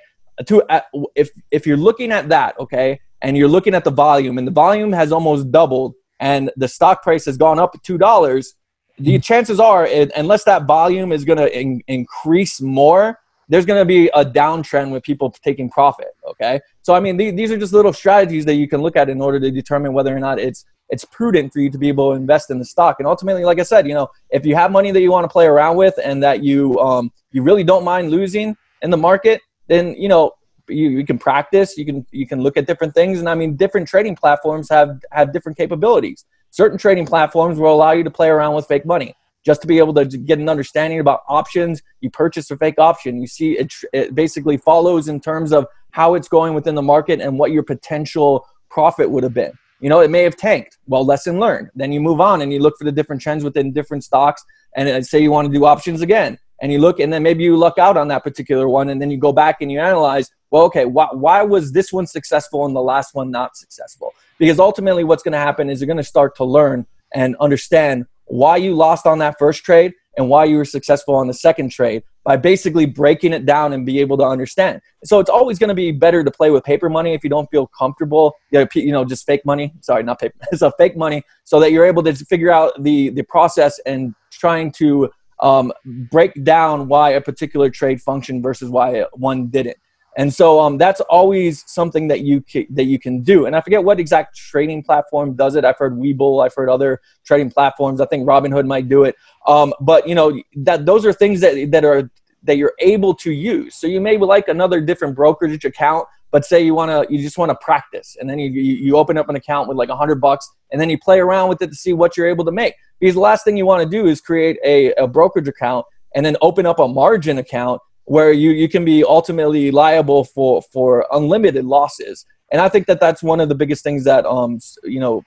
To, uh, if, if you're looking at that, okay, and you're looking at the volume and the volume has almost doubled and the stock price has gone up $2, the chances are, it, unless that volume is going to in, increase more, there's going to be a downtrend with people taking profit. Okay, so I mean, th- these are just little strategies that you can look at in order to determine whether or not it's it's prudent for you to be able to invest in the stock. And ultimately, like I said, you know, if you have money that you want to play around with and that you um, you really don't mind losing in the market, then you know you, you can practice. You can you can look at different things. And I mean, different trading platforms have have different capabilities. Certain trading platforms will allow you to play around with fake money just to be able to get an understanding about options. You purchase a fake option. You see it, it basically follows in terms of how it's going within the market and what your potential profit would have been. You know, it may have tanked. Well, lesson learned. Then you move on and you look for the different trends within different stocks. And uh, say you want to do options again, and you look, and then maybe you luck out on that particular one, and then you go back and you analyze. Well, okay, why, why was this one successful and the last one not successful? Because ultimately, what's going to happen is you're going to start to learn and understand why you lost on that first trade and why you were successful on the second trade by basically breaking it down and be able to understand. So it's always going to be better to play with paper money if you don't feel comfortable, you know, just fake money. Sorry, not paper. A fake money so that you're able to figure out the the process and trying to um, break down why a particular trade functioned versus why one didn't. And so um, that's always something that you can, that you can do. And I forget what exact trading platform does it. I've heard Webull, I've heard other trading platforms. I think Robinhood might do it. Um, but you know that those are things that that are that you're able to use. So you may like another different brokerage account, but say you want to you just want to practice, and then you you open up an account with like a hundred bucks, and then you play around with it to see what you're able to make. Because the last thing you want to do is create a, a brokerage account and then open up a margin account where you, you can be ultimately liable for, for unlimited losses. And I think that that's one of the biggest things that, um, you know,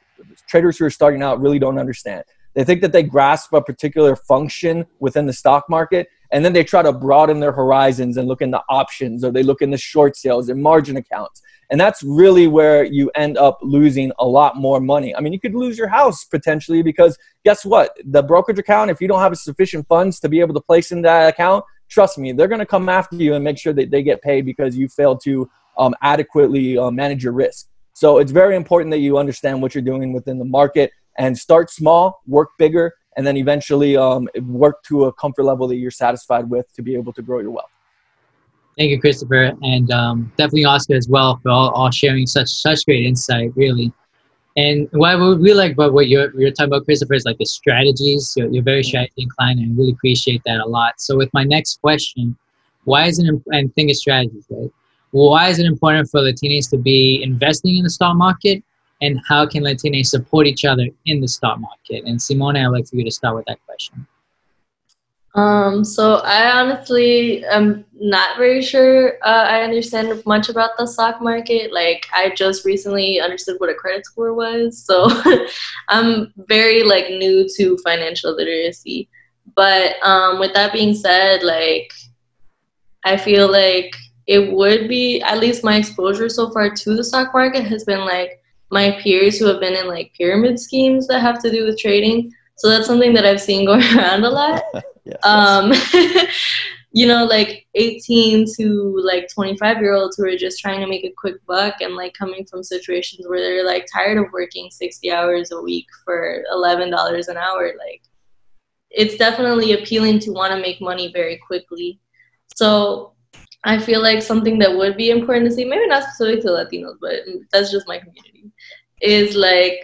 traders who are starting out really don't understand. They think that they grasp a particular function within the stock market, and then they try to broaden their horizons and look in the options, or they look in the short sales and margin accounts. And that's really where you end up losing a lot more money. I mean, you could lose your house potentially because guess what? The brokerage account, if you don't have sufficient funds to be able to place in that account, trust me, they're going to come after you and make sure that they get paid because you failed to um, adequately uh, manage your risk. So it's very important that you understand what you're doing within the market and start small, work bigger, and then eventually um, work to a comfort level that you're satisfied with to be able to grow your wealth. Thank you, Christopher, and um, definitely Oscar as well for all, all sharing such such great insight. Really, And what we really like about what you're, you're talking about, Christopher, is like the strategies. You're, you're very strategy inclined and I really appreciate that a lot. So with my next question, why is it, and think of strategies, right? Why is it important for Latinos to be investing in the stock market? And how can Latinos support each other in the stock market? And Simone, I'd like for you to start with that question. Um, so I honestly am not very sure uh, I understand much about the stock market. Like I just recently understood what a credit score was, so I'm very like new to financial literacy. But um, with that being said, like I feel like it would be at least my exposure so far to the stock market has been like my peers who have been in like pyramid schemes that have to do with trading. So that's something that I've seen going around a lot. yes, um you know like 18 to like 25 year olds who are just trying to make a quick buck and like coming from situations where they're like tired of working 60 hours a week for $11 an hour like it's definitely appealing to want to make money very quickly. So i feel like something that would be important to see maybe not specific to latinos but that's just my community is like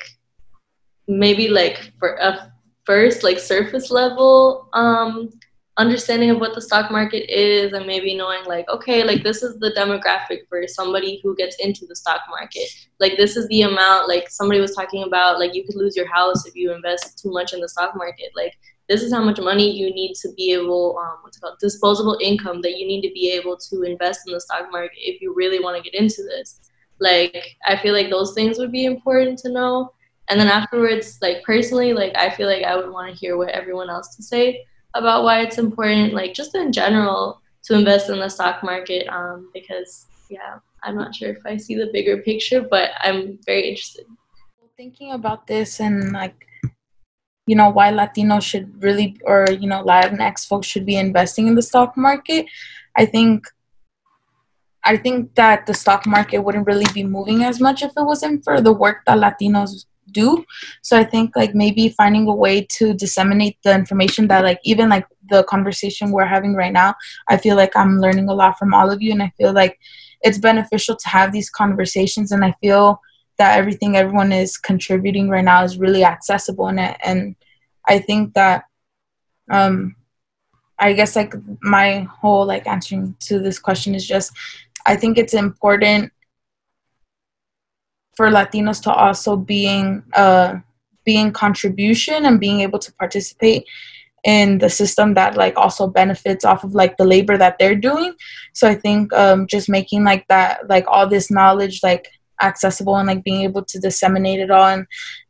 maybe like for a first like surface level um, understanding of what the stock market is and maybe knowing like okay like this is the demographic for somebody who gets into the stock market. Like this is the amount like somebody was talking about like you could lose your house if you invest too much in the stock market. Like this is how much money you need to be able um, what's called disposable income that you need to be able to invest in the stock market if you really want to get into this. Like i feel like those things would be important to know and then afterwards like personally like i feel like i would want to hear what everyone else to say about why it's important like just in general to invest in the stock market um, because yeah i'm not sure if i see the bigger picture but i'm very interested. Thinking about this and like you know why latinos should really or you know latinx folks should be investing in the stock market i think I think that the stock market wouldn't really be moving as much if it wasn't for the work that Latinos do. So i think like maybe finding a way to disseminate the information that like even like the conversation we're having right now i feel like i'm learning a lot from all of you and i feel like it's beneficial to have these conversations and i feel that everything everyone is contributing right now is really accessible and and i think that um i guess like my whole like answering to this question is just i think it's important for Latinos to also being uh, being contribution and being able to participate in the system that like also benefits off of like the labor that they're doing. So I think um, just making like that like all this knowledge like accessible and like being able to disseminate it all and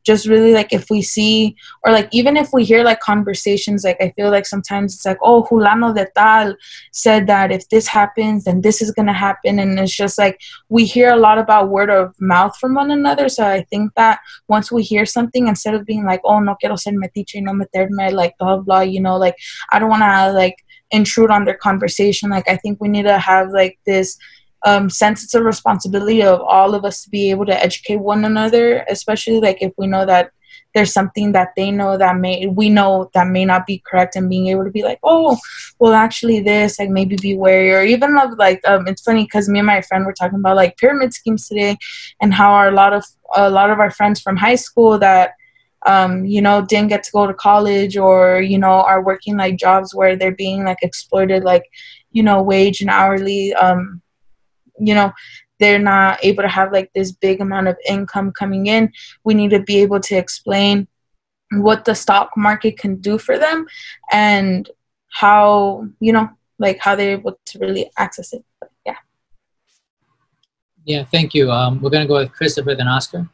just really like if we see or like even if we hear like conversations like i feel like sometimes it's like oh fulano de tal said that if this happens then this is going to happen. And it's just like we hear a lot about word of mouth from one another. So i think that once we hear something instead of being like oh no quiero ser metiche no meterme like blah blah you know like i don't want to like intrude on their conversation like i think we need to have like this um, sense it's a responsibility of all of us to be able to educate one another, especially like if we know that there's something that they know that may we know that may not be correct and being able to be like oh well actually this like maybe be wary or even of like um, it's funny because me and my friend were talking about like pyramid schemes today and how our, a lot of a lot of our friends from high school that um, you know didn't get to go to college or you know are working like jobs where they're being like exploited like you know wage and hourly um, you know they're not able to have like this big amount of income coming in. We need to be able to explain what the stock market can do for them and how you know like how they're able to really access it. But, yeah. Yeah thank you. Um, we're going to go with christopher then oscar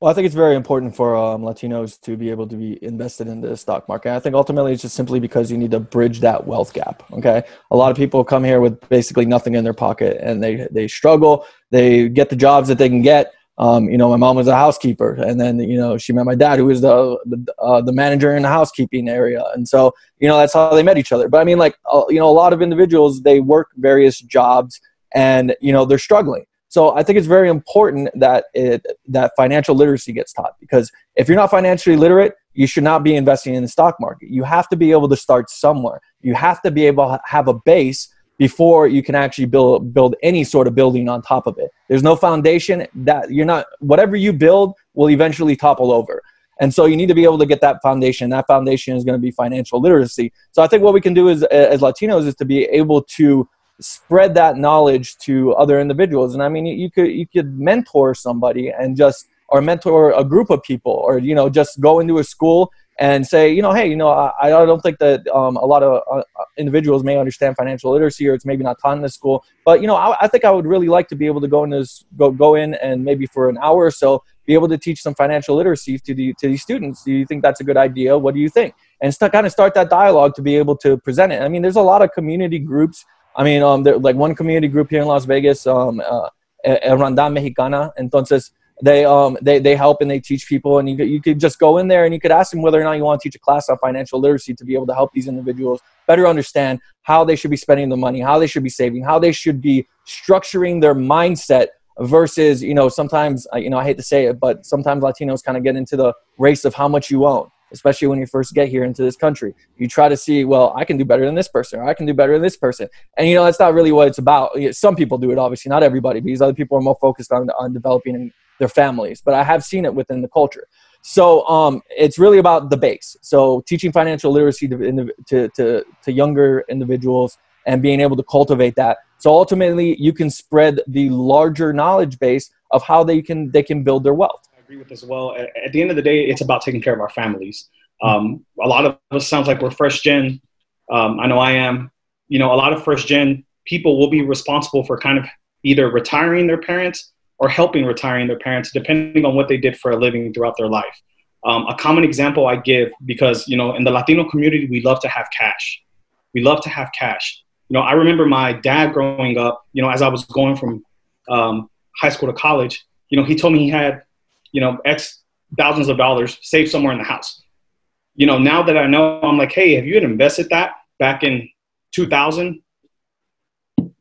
well, I think it's very important for um, Latinos to be able to be invested in the stock market. I think ultimately it's just simply because you need to bridge that wealth gap. Okay, a lot of people come here with basically nothing in their pocket, and they they struggle. They get the jobs that they can get. Um, you know, my mom was a housekeeper, and then you know she met my dad, who was the the, uh, the manager in the housekeeping area, and so you know that's how they met each other. But I mean, like uh, you know, a lot of individuals they work various jobs, and you know they're struggling so I think it's very important that it, that financial literacy gets taught because if you're not financially literate, you should not be investing in the stock market. You have to be able to start somewhere. You have to be able to have a base before you can actually build build any sort of building on top of it. There's no foundation that you're not whatever you build will eventually topple over. And so you need to be able to get that foundation. That foundation is going to be financial literacy. So I think what we can do as, as Latinos is to be able to spread that knowledge to other individuals. And I mean, you could you could mentor somebody and just or mentor a group of people, or you know, just go into a school and say, you know, hey, you know, I, I don't think that um, a lot of uh, individuals may understand financial literacy, or it's maybe not taught in the school. But you know, I, I think I would really like to be able to go in this, go go in and maybe for an hour or so be able to teach some financial literacy to the to these students. Do you think that's a good idea? What do you think? And st- kind of start that dialogue to be able to present it. I mean, there's a lot of community groups. I mean, um, there, like one community group here in Las Vegas, um, uh, Hermandad Mexicana. Entonces, they um they, they help and they teach people and you could, you could just go in there and you could ask them whether or not you want to teach a class on financial literacy to be able to help these individuals better understand how they should be spending the money how they should be saving how they should be structuring their mindset versus you know sometimes you know i hate to say it but sometimes latinos kind of get into the race of how much you own especially when you first get here into this country. You try to see, well, I can do better than this person, or I can do better than this person. And, you know, that's not really what it's about. Some people do it, obviously, not everybody, because other people are more focused on, on developing their families. But I have seen it within the culture. So um, it's really about the base. So teaching financial literacy to, to, to, to younger individuals and being able to cultivate that. So ultimately, you can spread the larger knowledge base of how they can they can build their wealth. Agree with as well. At the end of the day, it's about taking care of our families. Um, a lot of us sounds like we're first gen. Um, I know I am. You know, a lot of first gen people will be responsible for kind of either retiring their parents or helping retiring their parents, depending on what they did for a living throughout their life. Um, a common example I give because you know in the Latino community we love to have cash. We love to have cash. You know, I remember my dad growing up. You know, as I was going from um, high school to college, you know, he told me he had, you know, X thousands of dollars saved somewhere in the house. You know, now that I know, I'm like, hey, have you invested that back in 2000?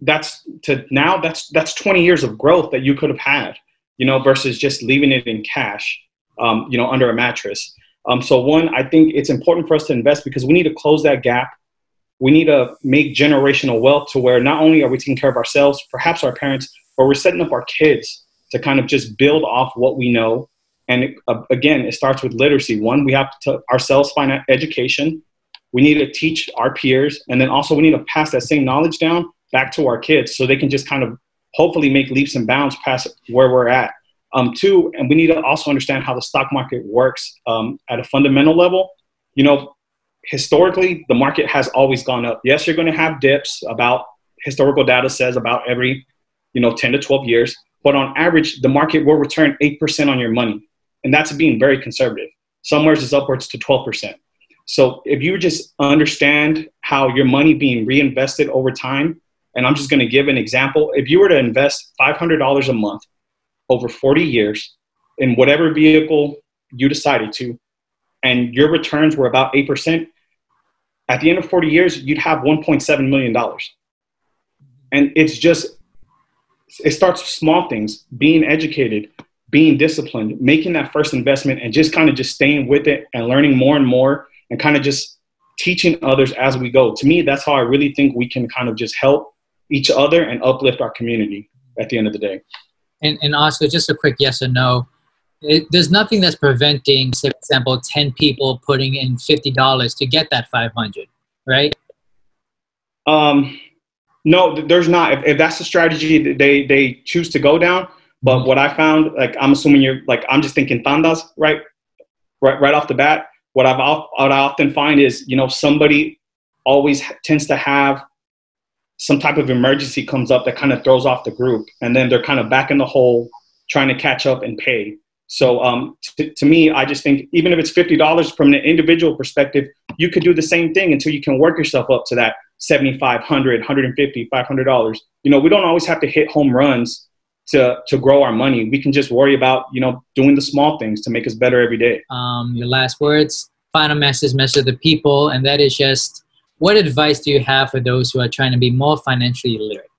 that's to now that's that's 20 years of growth that you could have had you know versus just leaving it in cash um, you know under a mattress um, so one i think it's important for us to invest because we need to close that gap we need to make generational wealth to where not only are we taking care of ourselves perhaps our parents but we're setting up our kids to kind of just build off what we know and it, uh, again it starts with literacy one we have to ourselves find education we need to teach our peers and then also we need to pass that same knowledge down back to our kids so they can just kind of hopefully make leaps and bounds past where we're at. Um, two, and we need to also understand how the stock market works um, at a fundamental level. You know, historically, the market has always gone up. Yes, you're going to have dips about historical data says about every, you know, 10 to 12 years. But on average, the market will return 8% on your money. And that's being very conservative. Somewhere is upwards to 12%. So if you just understand how your money being reinvested over time and I'm just going to give an example. If you were to invest $500 a month over 40 years in whatever vehicle you decided to, and your returns were about 8%, at the end of 40 years, you'd have $1.7 million. And it's just, it starts with small things being educated, being disciplined, making that first investment, and just kind of just staying with it and learning more and more and kind of just teaching others as we go. To me, that's how I really think we can kind of just help each other and uplift our community at the end of the day. And, and also, just a quick yes or no. It, there's nothing that's preventing, say, for example, 10 people putting in $50 to get that 500, right? Um, no, there's not. If, if that's the strategy that they, they choose to go down, but what I found, like, I'm assuming you're like, I'm just thinking tandas, right? Right, right off the bat. What I've what I often find is, you know, somebody always tends to have some type of emergency comes up that kind of throws off the group, and then they're kind of back in the hole trying to catch up and pay. So um, to, to me, I just think even if it's fifty dollars from an individual perspective, you could do the same thing until you can work yourself up to that 75 100 150 500 dollars you know we don't always have to hit home runs to to grow our money we can just worry about you know doing the small things to make us better every day um, your last words final message message to the people and that is just what advice do you have for those who are trying to be more financially literate?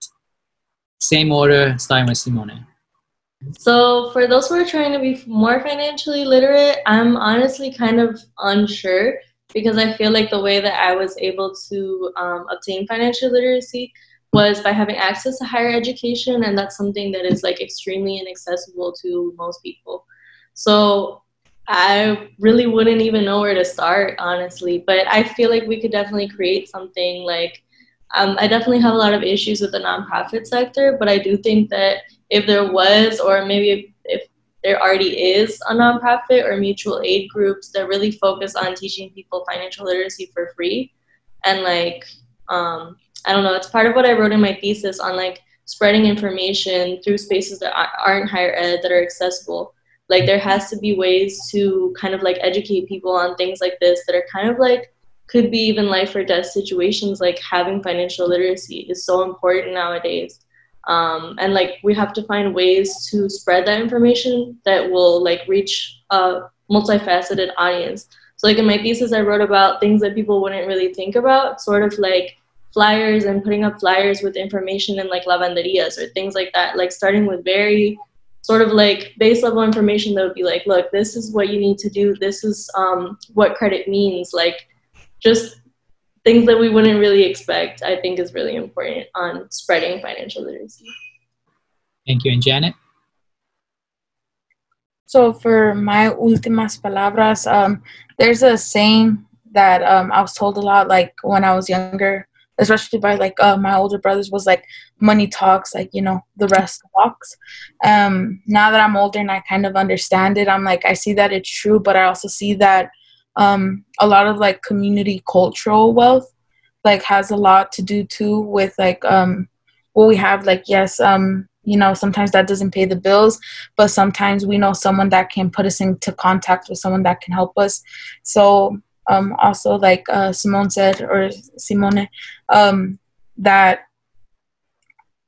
Same order, starting with Simone. So, for those who are trying to be more financially literate, I'm honestly kind of unsure because I feel like the way that I was able to um, obtain financial literacy was by having access to higher education, and that's something that is like extremely inaccessible to most people. So I really wouldn't even know where to start, honestly. But I feel like we could definitely create something like. Um, I definitely have a lot of issues with the nonprofit sector, but I do think that if there was, or maybe there already is a nonprofit or mutual aid groups that really focus on teaching people financial literacy for free, and like um, I don't know, it's part of what I wrote in my thesis on like spreading information through spaces that aren't higher ed that are accessible. Like there has to be ways to kind of like educate people on things like this that are kind of like could be even life or death situations. Like having financial literacy is so important nowadays. Um, and like we have to find ways to spread that information that will like reach a multifaceted audience. So like in my thesis, I wrote about things that people wouldn't really think about, sort of like flyers and putting up flyers with information in like lavanderias or things like that. Like starting with very sort of like base level information that would be like, look, this is what you need to do. This is um, what credit means. Like just things that we wouldn't really expect, I think is really important on spreading financial literacy. Thank you. And Janet? So for my últimas palabras, um, there's a saying that um, I was told a lot, like when I was younger, especially by like uh, my older brothers was like money talks like you know the rest walks um now that i'm older and i kind of understand it i'm like i see that it's true but i also see that um a lot of like community cultural wealth like has a lot to do too with like um what we have like yes um you know sometimes that doesn't pay the bills but sometimes we know someone that can put us into contact with someone that can help us. So um, also like uh, Simone said or Simone um, that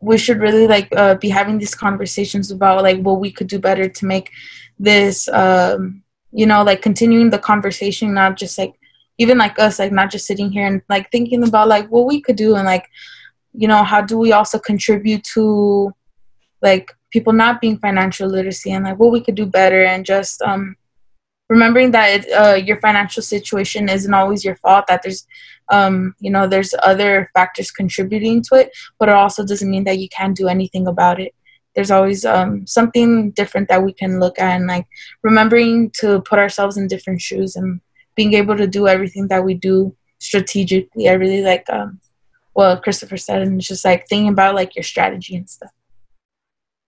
we should really like uh, be having these conversations about like what we could do better to make this um, you know like continuing the conversation not just like even like us like not just sitting here and like thinking about like what we could do and like you know how do we also contribute to like people not being financial literacy and like what we could do better and just um remembering that it, uh, your financial situation isn't always your fault that there's um, you know there's other factors contributing to it but it also doesn't mean that you can't do anything about it there's always um, something different that we can look at and like remembering to put ourselves in different shoes and being able to do everything that we do strategically. I really like um, what christopher said and it's just like thinking about like your strategy and stuff.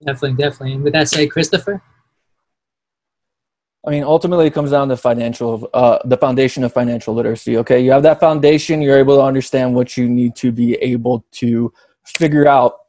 Definitely definitely. And with that said christopher? I mean, ultimately, it comes down to financial, uh, the foundation of financial literacy. Okay, you have that foundation, you're able to understand what you need to be able to figure out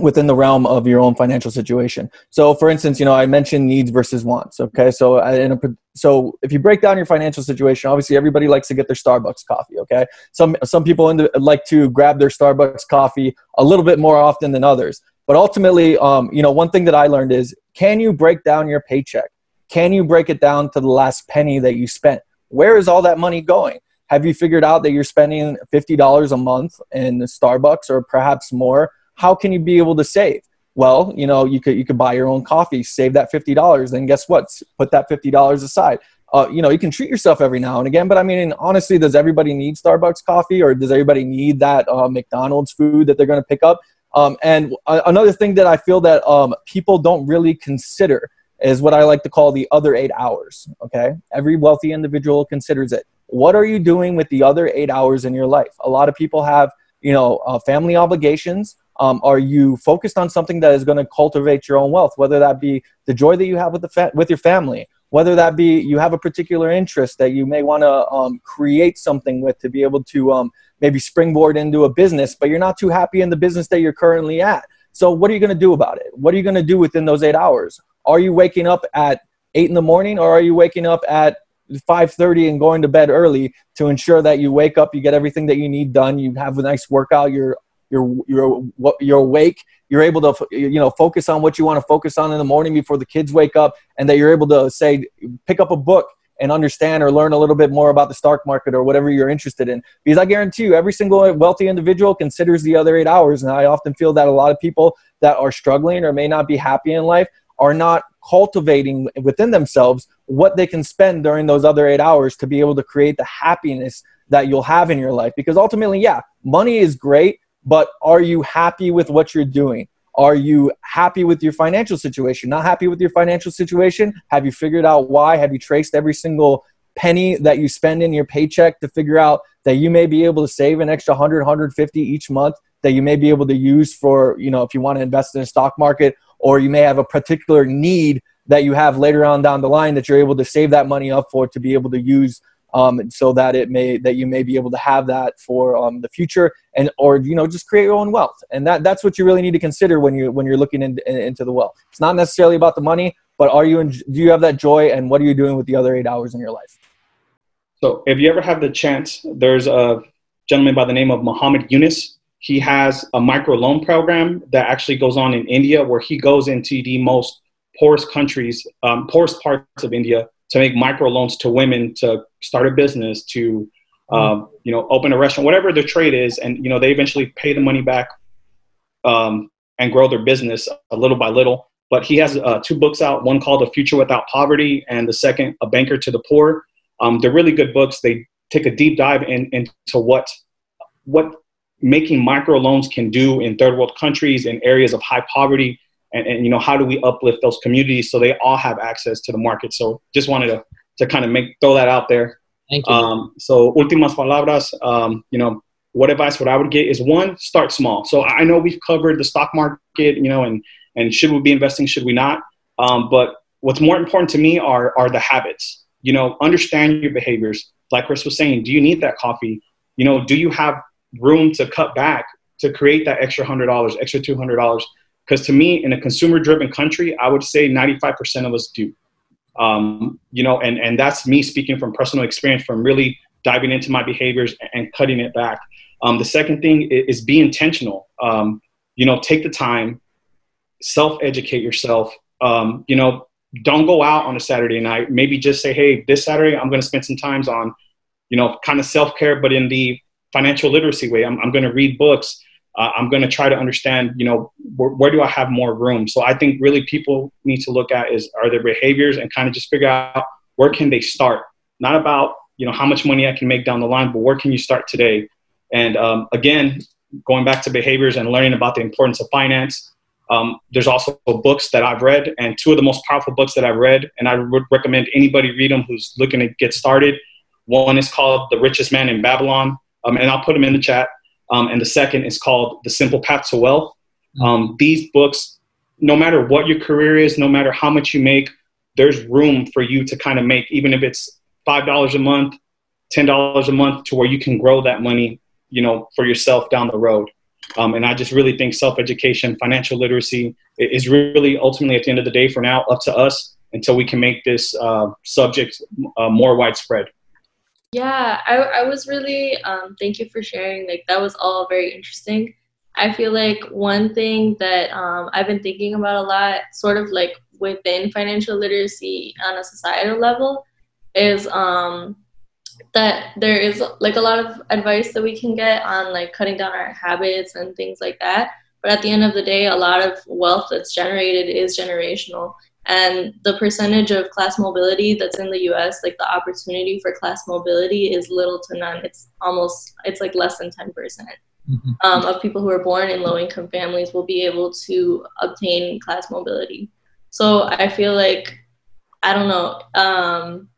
within the realm of your own financial situation. So, for instance, you know, I mentioned needs versus wants. Okay, so in a, so if you break down your financial situation, obviously everybody likes to get their Starbucks coffee. Okay, some some people the, like to grab their Starbucks coffee a little bit more often than others. But ultimately, um, you know, one thing that I learned is, can you break down your paycheck? Can you break it down to the last penny that you spent? Where is all that money going? Have you figured out that you're spending $50 a month in Starbucks or perhaps more? How can you be able to save? Well, you know, you could you could buy your own coffee, save that fifty dollars, then guess what? Put that fifty dollars aside. Uh, you know, you can treat yourself every now and again, but I mean, honestly, does everybody need Starbucks coffee or does everybody need that uh, McDonald's food that they're going to pick up? Um, and another thing that I feel that um, people don't really consider is what I like to call the other eight hours. Okay. Every wealthy individual considers it. What are you doing with the other eight hours in your life? A lot of people have, you know, uh, family obligations. Um, are you focused on something that is going to cultivate your own wealth, whether that be the joy that you have with the fa- with your family, whether that be you have a particular interest that you may want to um, create something with to be able to um, maybe springboard into a business, but you're not too happy in the business that you're currently at. So what are you going to do about it? What are you going to do within those eight hours? Are you waking up at eight in the morning, or are you waking up at 5:30 and going to bed early to ensure that you wake up, you get everything that you need done, you have a nice workout, you're you're you're you're awake, you're able to you know focus on what you want to focus on in the morning before the kids wake up, and that you're able to say pick up a book and understand or learn a little bit more about the stock market or whatever you're interested in. Because I guarantee you, every single wealthy individual considers the other eight hours. And I often feel that a lot of people that are struggling or may not be happy in life are not cultivating within themselves what they can spend during those other eight hours to be able to create the happiness that you'll have in your life. Because ultimately, yeah, money is great, but are you happy with what you're doing? Are you happy with your financial situation? Not happy with your financial situation? Have you figured out why? Have you traced every single penny that you spend in your paycheck to figure out that you may be able to save an extra 100, 150 each month that you may be able to use for, you know, if you want to invest in a stock market or you may have a particular need that you have later on down the line that you're able to save that money up for to be able to use um, so that it may that you may be able to have that for um, the future and or you know just create your own wealth. And that that's what you really need to consider when you when you're looking in, in, into the wealth. It's not necessarily about the money but are you in, do you have that joy and what are you doing with the other eight hours in your life? So if you ever have the chance there's a gentleman by the name of Muhammad Yunus. He has a micro loan program that actually goes on in India where he goes into the most poorest countries um, poorest parts of India to make micro loans to women to start a business, to um, you know open a restaurant, whatever their trade is, and you know they eventually pay the money back um, and grow their business a little by little. But he has uh, two books out, one called A Future Without Poverty, and the second, A Banker to the Poor. Um, they're really good books. They take a deep dive in, into what what making micro loans can do in third world countries in areas of high poverty and, and you know how do we uplift those communities so they all have access to the market? So just wanted to, to kind of make throw that out there. Thank you. um, so últimas palabras um, you know what advice what i would get is one start small. So i know we've covered the stock market you know and and should we be investing should we not? Um, but what's more important to me are are the habits. You know understand your behaviors. Like chris was saying do you need that coffee? You know do you have room to cut back to create that extra hundred dollars extra two hundred dollars because to me, in a consumer driven country, I would say 95% of us do. Um, you know, and, and that's me speaking from personal experience from really diving into my behaviors and cutting it back. Um, the second thing is, be intentional. Um, you know, take the time, self educate yourself. Um, you know, don't go out on a Saturday night. Maybe just say, hey, this Saturday I'm going to spend some times on, you know, kind of self care, but in the financial literacy way. I'm, I'm going to read books uh, i'm going to try to understand you know wh- where do i have more room? So i think really people need to look at is are their behaviors and kind of just figure out where can they start? Not about you know how much money i can make down the line but where can you start today? And um, again going back to behaviors and learning about the importance of finance um, there's also books that i've read and two of the most powerful books that i've read and i would recommend anybody read them who's looking to get started. One is called the richest man in babylon um, and i'll put them in the chat um, and the second is called The Simple Path to Wealth. Mm-hmm. Um, these books, no matter what your career is, no matter how much you make, there's room for you to kind of make, even if it's $5 a month, $10 a month, to where you can grow that money, you know, for yourself down the road. Um, and I just really think self-education, financial literacy is really ultimately at the end of the day for now up to us until we can make this uh, subject uh, more widespread. Yeah, I, I was really, um, thank you for sharing. Like, that was all very interesting. I feel like one thing that um, I've been thinking about a lot, sort of like within financial literacy on a societal level, is um, that there is like a lot of advice that we can get on like cutting down our habits and things like that. But at the end of the day, a lot of wealth that's generated is generational and the percentage of class mobility that's in the US like the opportunity for class mobility is little to none it's almost it's like less than 10% mm-hmm. um, of people who are born in low income families will be able to obtain class mobility so I feel like I don't know um,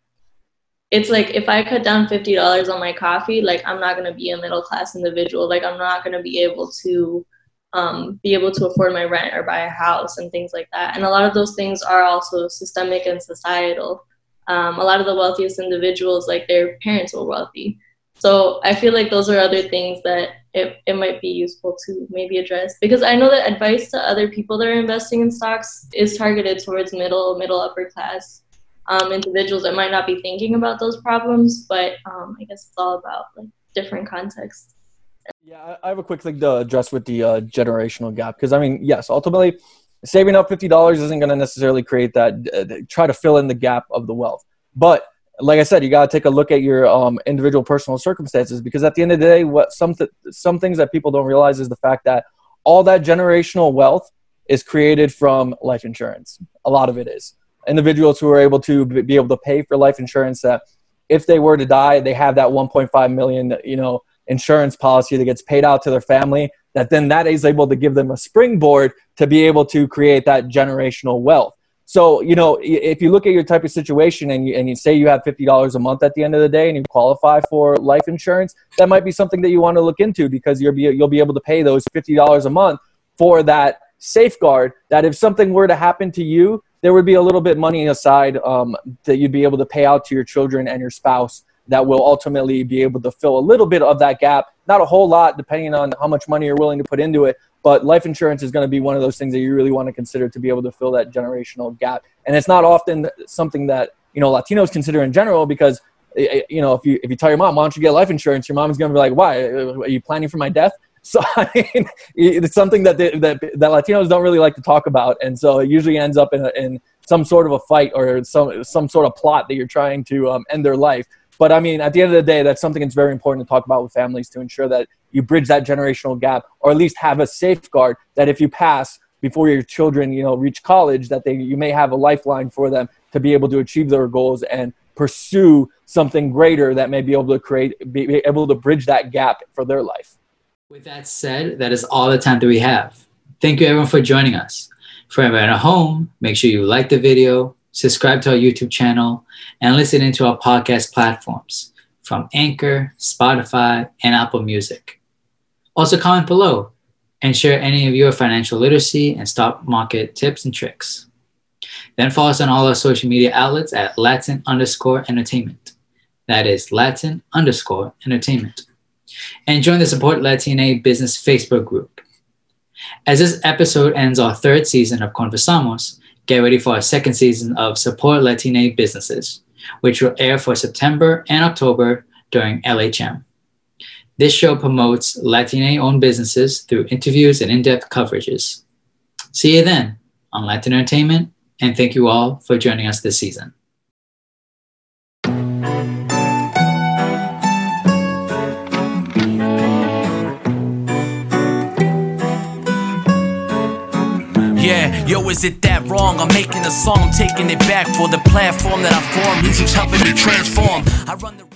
it's like if I cut down fifty dollars on my coffee, like I'm not gonna be a middle class individual. Like I'm not gonna be able to um, be able to afford my rent or buy a house and things like that. And a lot of those things are also systemic and societal. Um, a lot of the wealthiest individuals, like their parents were wealthy. So I feel like those are other things that it, it might be useful to maybe address because I know that advice to other people that are investing in stocks is targeted towards middle, middle upper class um, individuals that might not be thinking about those problems, but um, I guess it's all about like different contexts. Yeah, I have a quick thing to address with the uh, generational gap because I mean, yes, ultimately, saving up fifty dollars isn't going to necessarily create that. Uh, try to fill in the gap of the wealth, but like I said, you got to take a look at your um, individual personal circumstances because at the end of the day, what some th- some things that people don't realize is the fact that all that generational wealth is created from life insurance. A lot of it is individuals who are able to be able to pay for life insurance that if they were to die, they have that 1.5 million, you know, insurance policy that gets paid out to their family that then that is able to give them a springboard to be able to create that generational wealth. So, you know, if you look at your type of situation and you, and you say you have $50 a month at the end of the day and you qualify for life insurance, that might be something that you want to look into because you'll be, you'll be able to pay those $50 a month for that safeguard that if something were to happen to you, there would be a little bit money aside um, that you'd be able to pay out to your children and your spouse that will ultimately be able to fill a little bit of that gap. Not a whole lot, depending on how much money you're willing to put into it, but life insurance is going to be one of those things that you really want to consider to be able to fill that generational gap. And it's not often something that you know Latinos consider in general because eh, eh, you know if you if you tell your mom why don't you get life insurance, your mom's going to be like, why are you planning for my death? So I mean, it's something that, they, that that Latinos don't really like to talk about, and so it usually ends up in, a, in some sort of a fight or some some sort of plot that you're trying to um, end their life. But I mean, at the end of the day, that's something that's very important to talk about with families to ensure that you bridge that generational gap, or at least have a safeguard that if you pass before your children, you know, reach college, that they you may have a lifeline for them to be able to achieve their goals and pursue something greater that may be able to create, be able to bridge that gap for their life. With that said, that is all the time that we have. Thank you everyone for joining us. For everyone at home, make sure you like the video, subscribe to our YouTube channel, and listen into our podcast platforms from Anchor, Spotify, and Apple Music. Also, comment below and share any of your financial literacy and stock market tips and tricks. Then follow us on all our social media outlets at Latin underscore entertainment. That is Latin underscore entertainment. And join the Support Latina Business Facebook group. As this episode ends our third season of Conversamos, get ready for our second season of Support Latina Businesses, which will air for September and October during LHM. This show promotes Latina owned businesses through interviews and in depth coverages. See you then on Latin Entertainment, and thank you all for joining us this season. Yeah, yo, is it that wrong? I'm making a song, taking it back for the platform that I formed. Music's helping me transform. I run the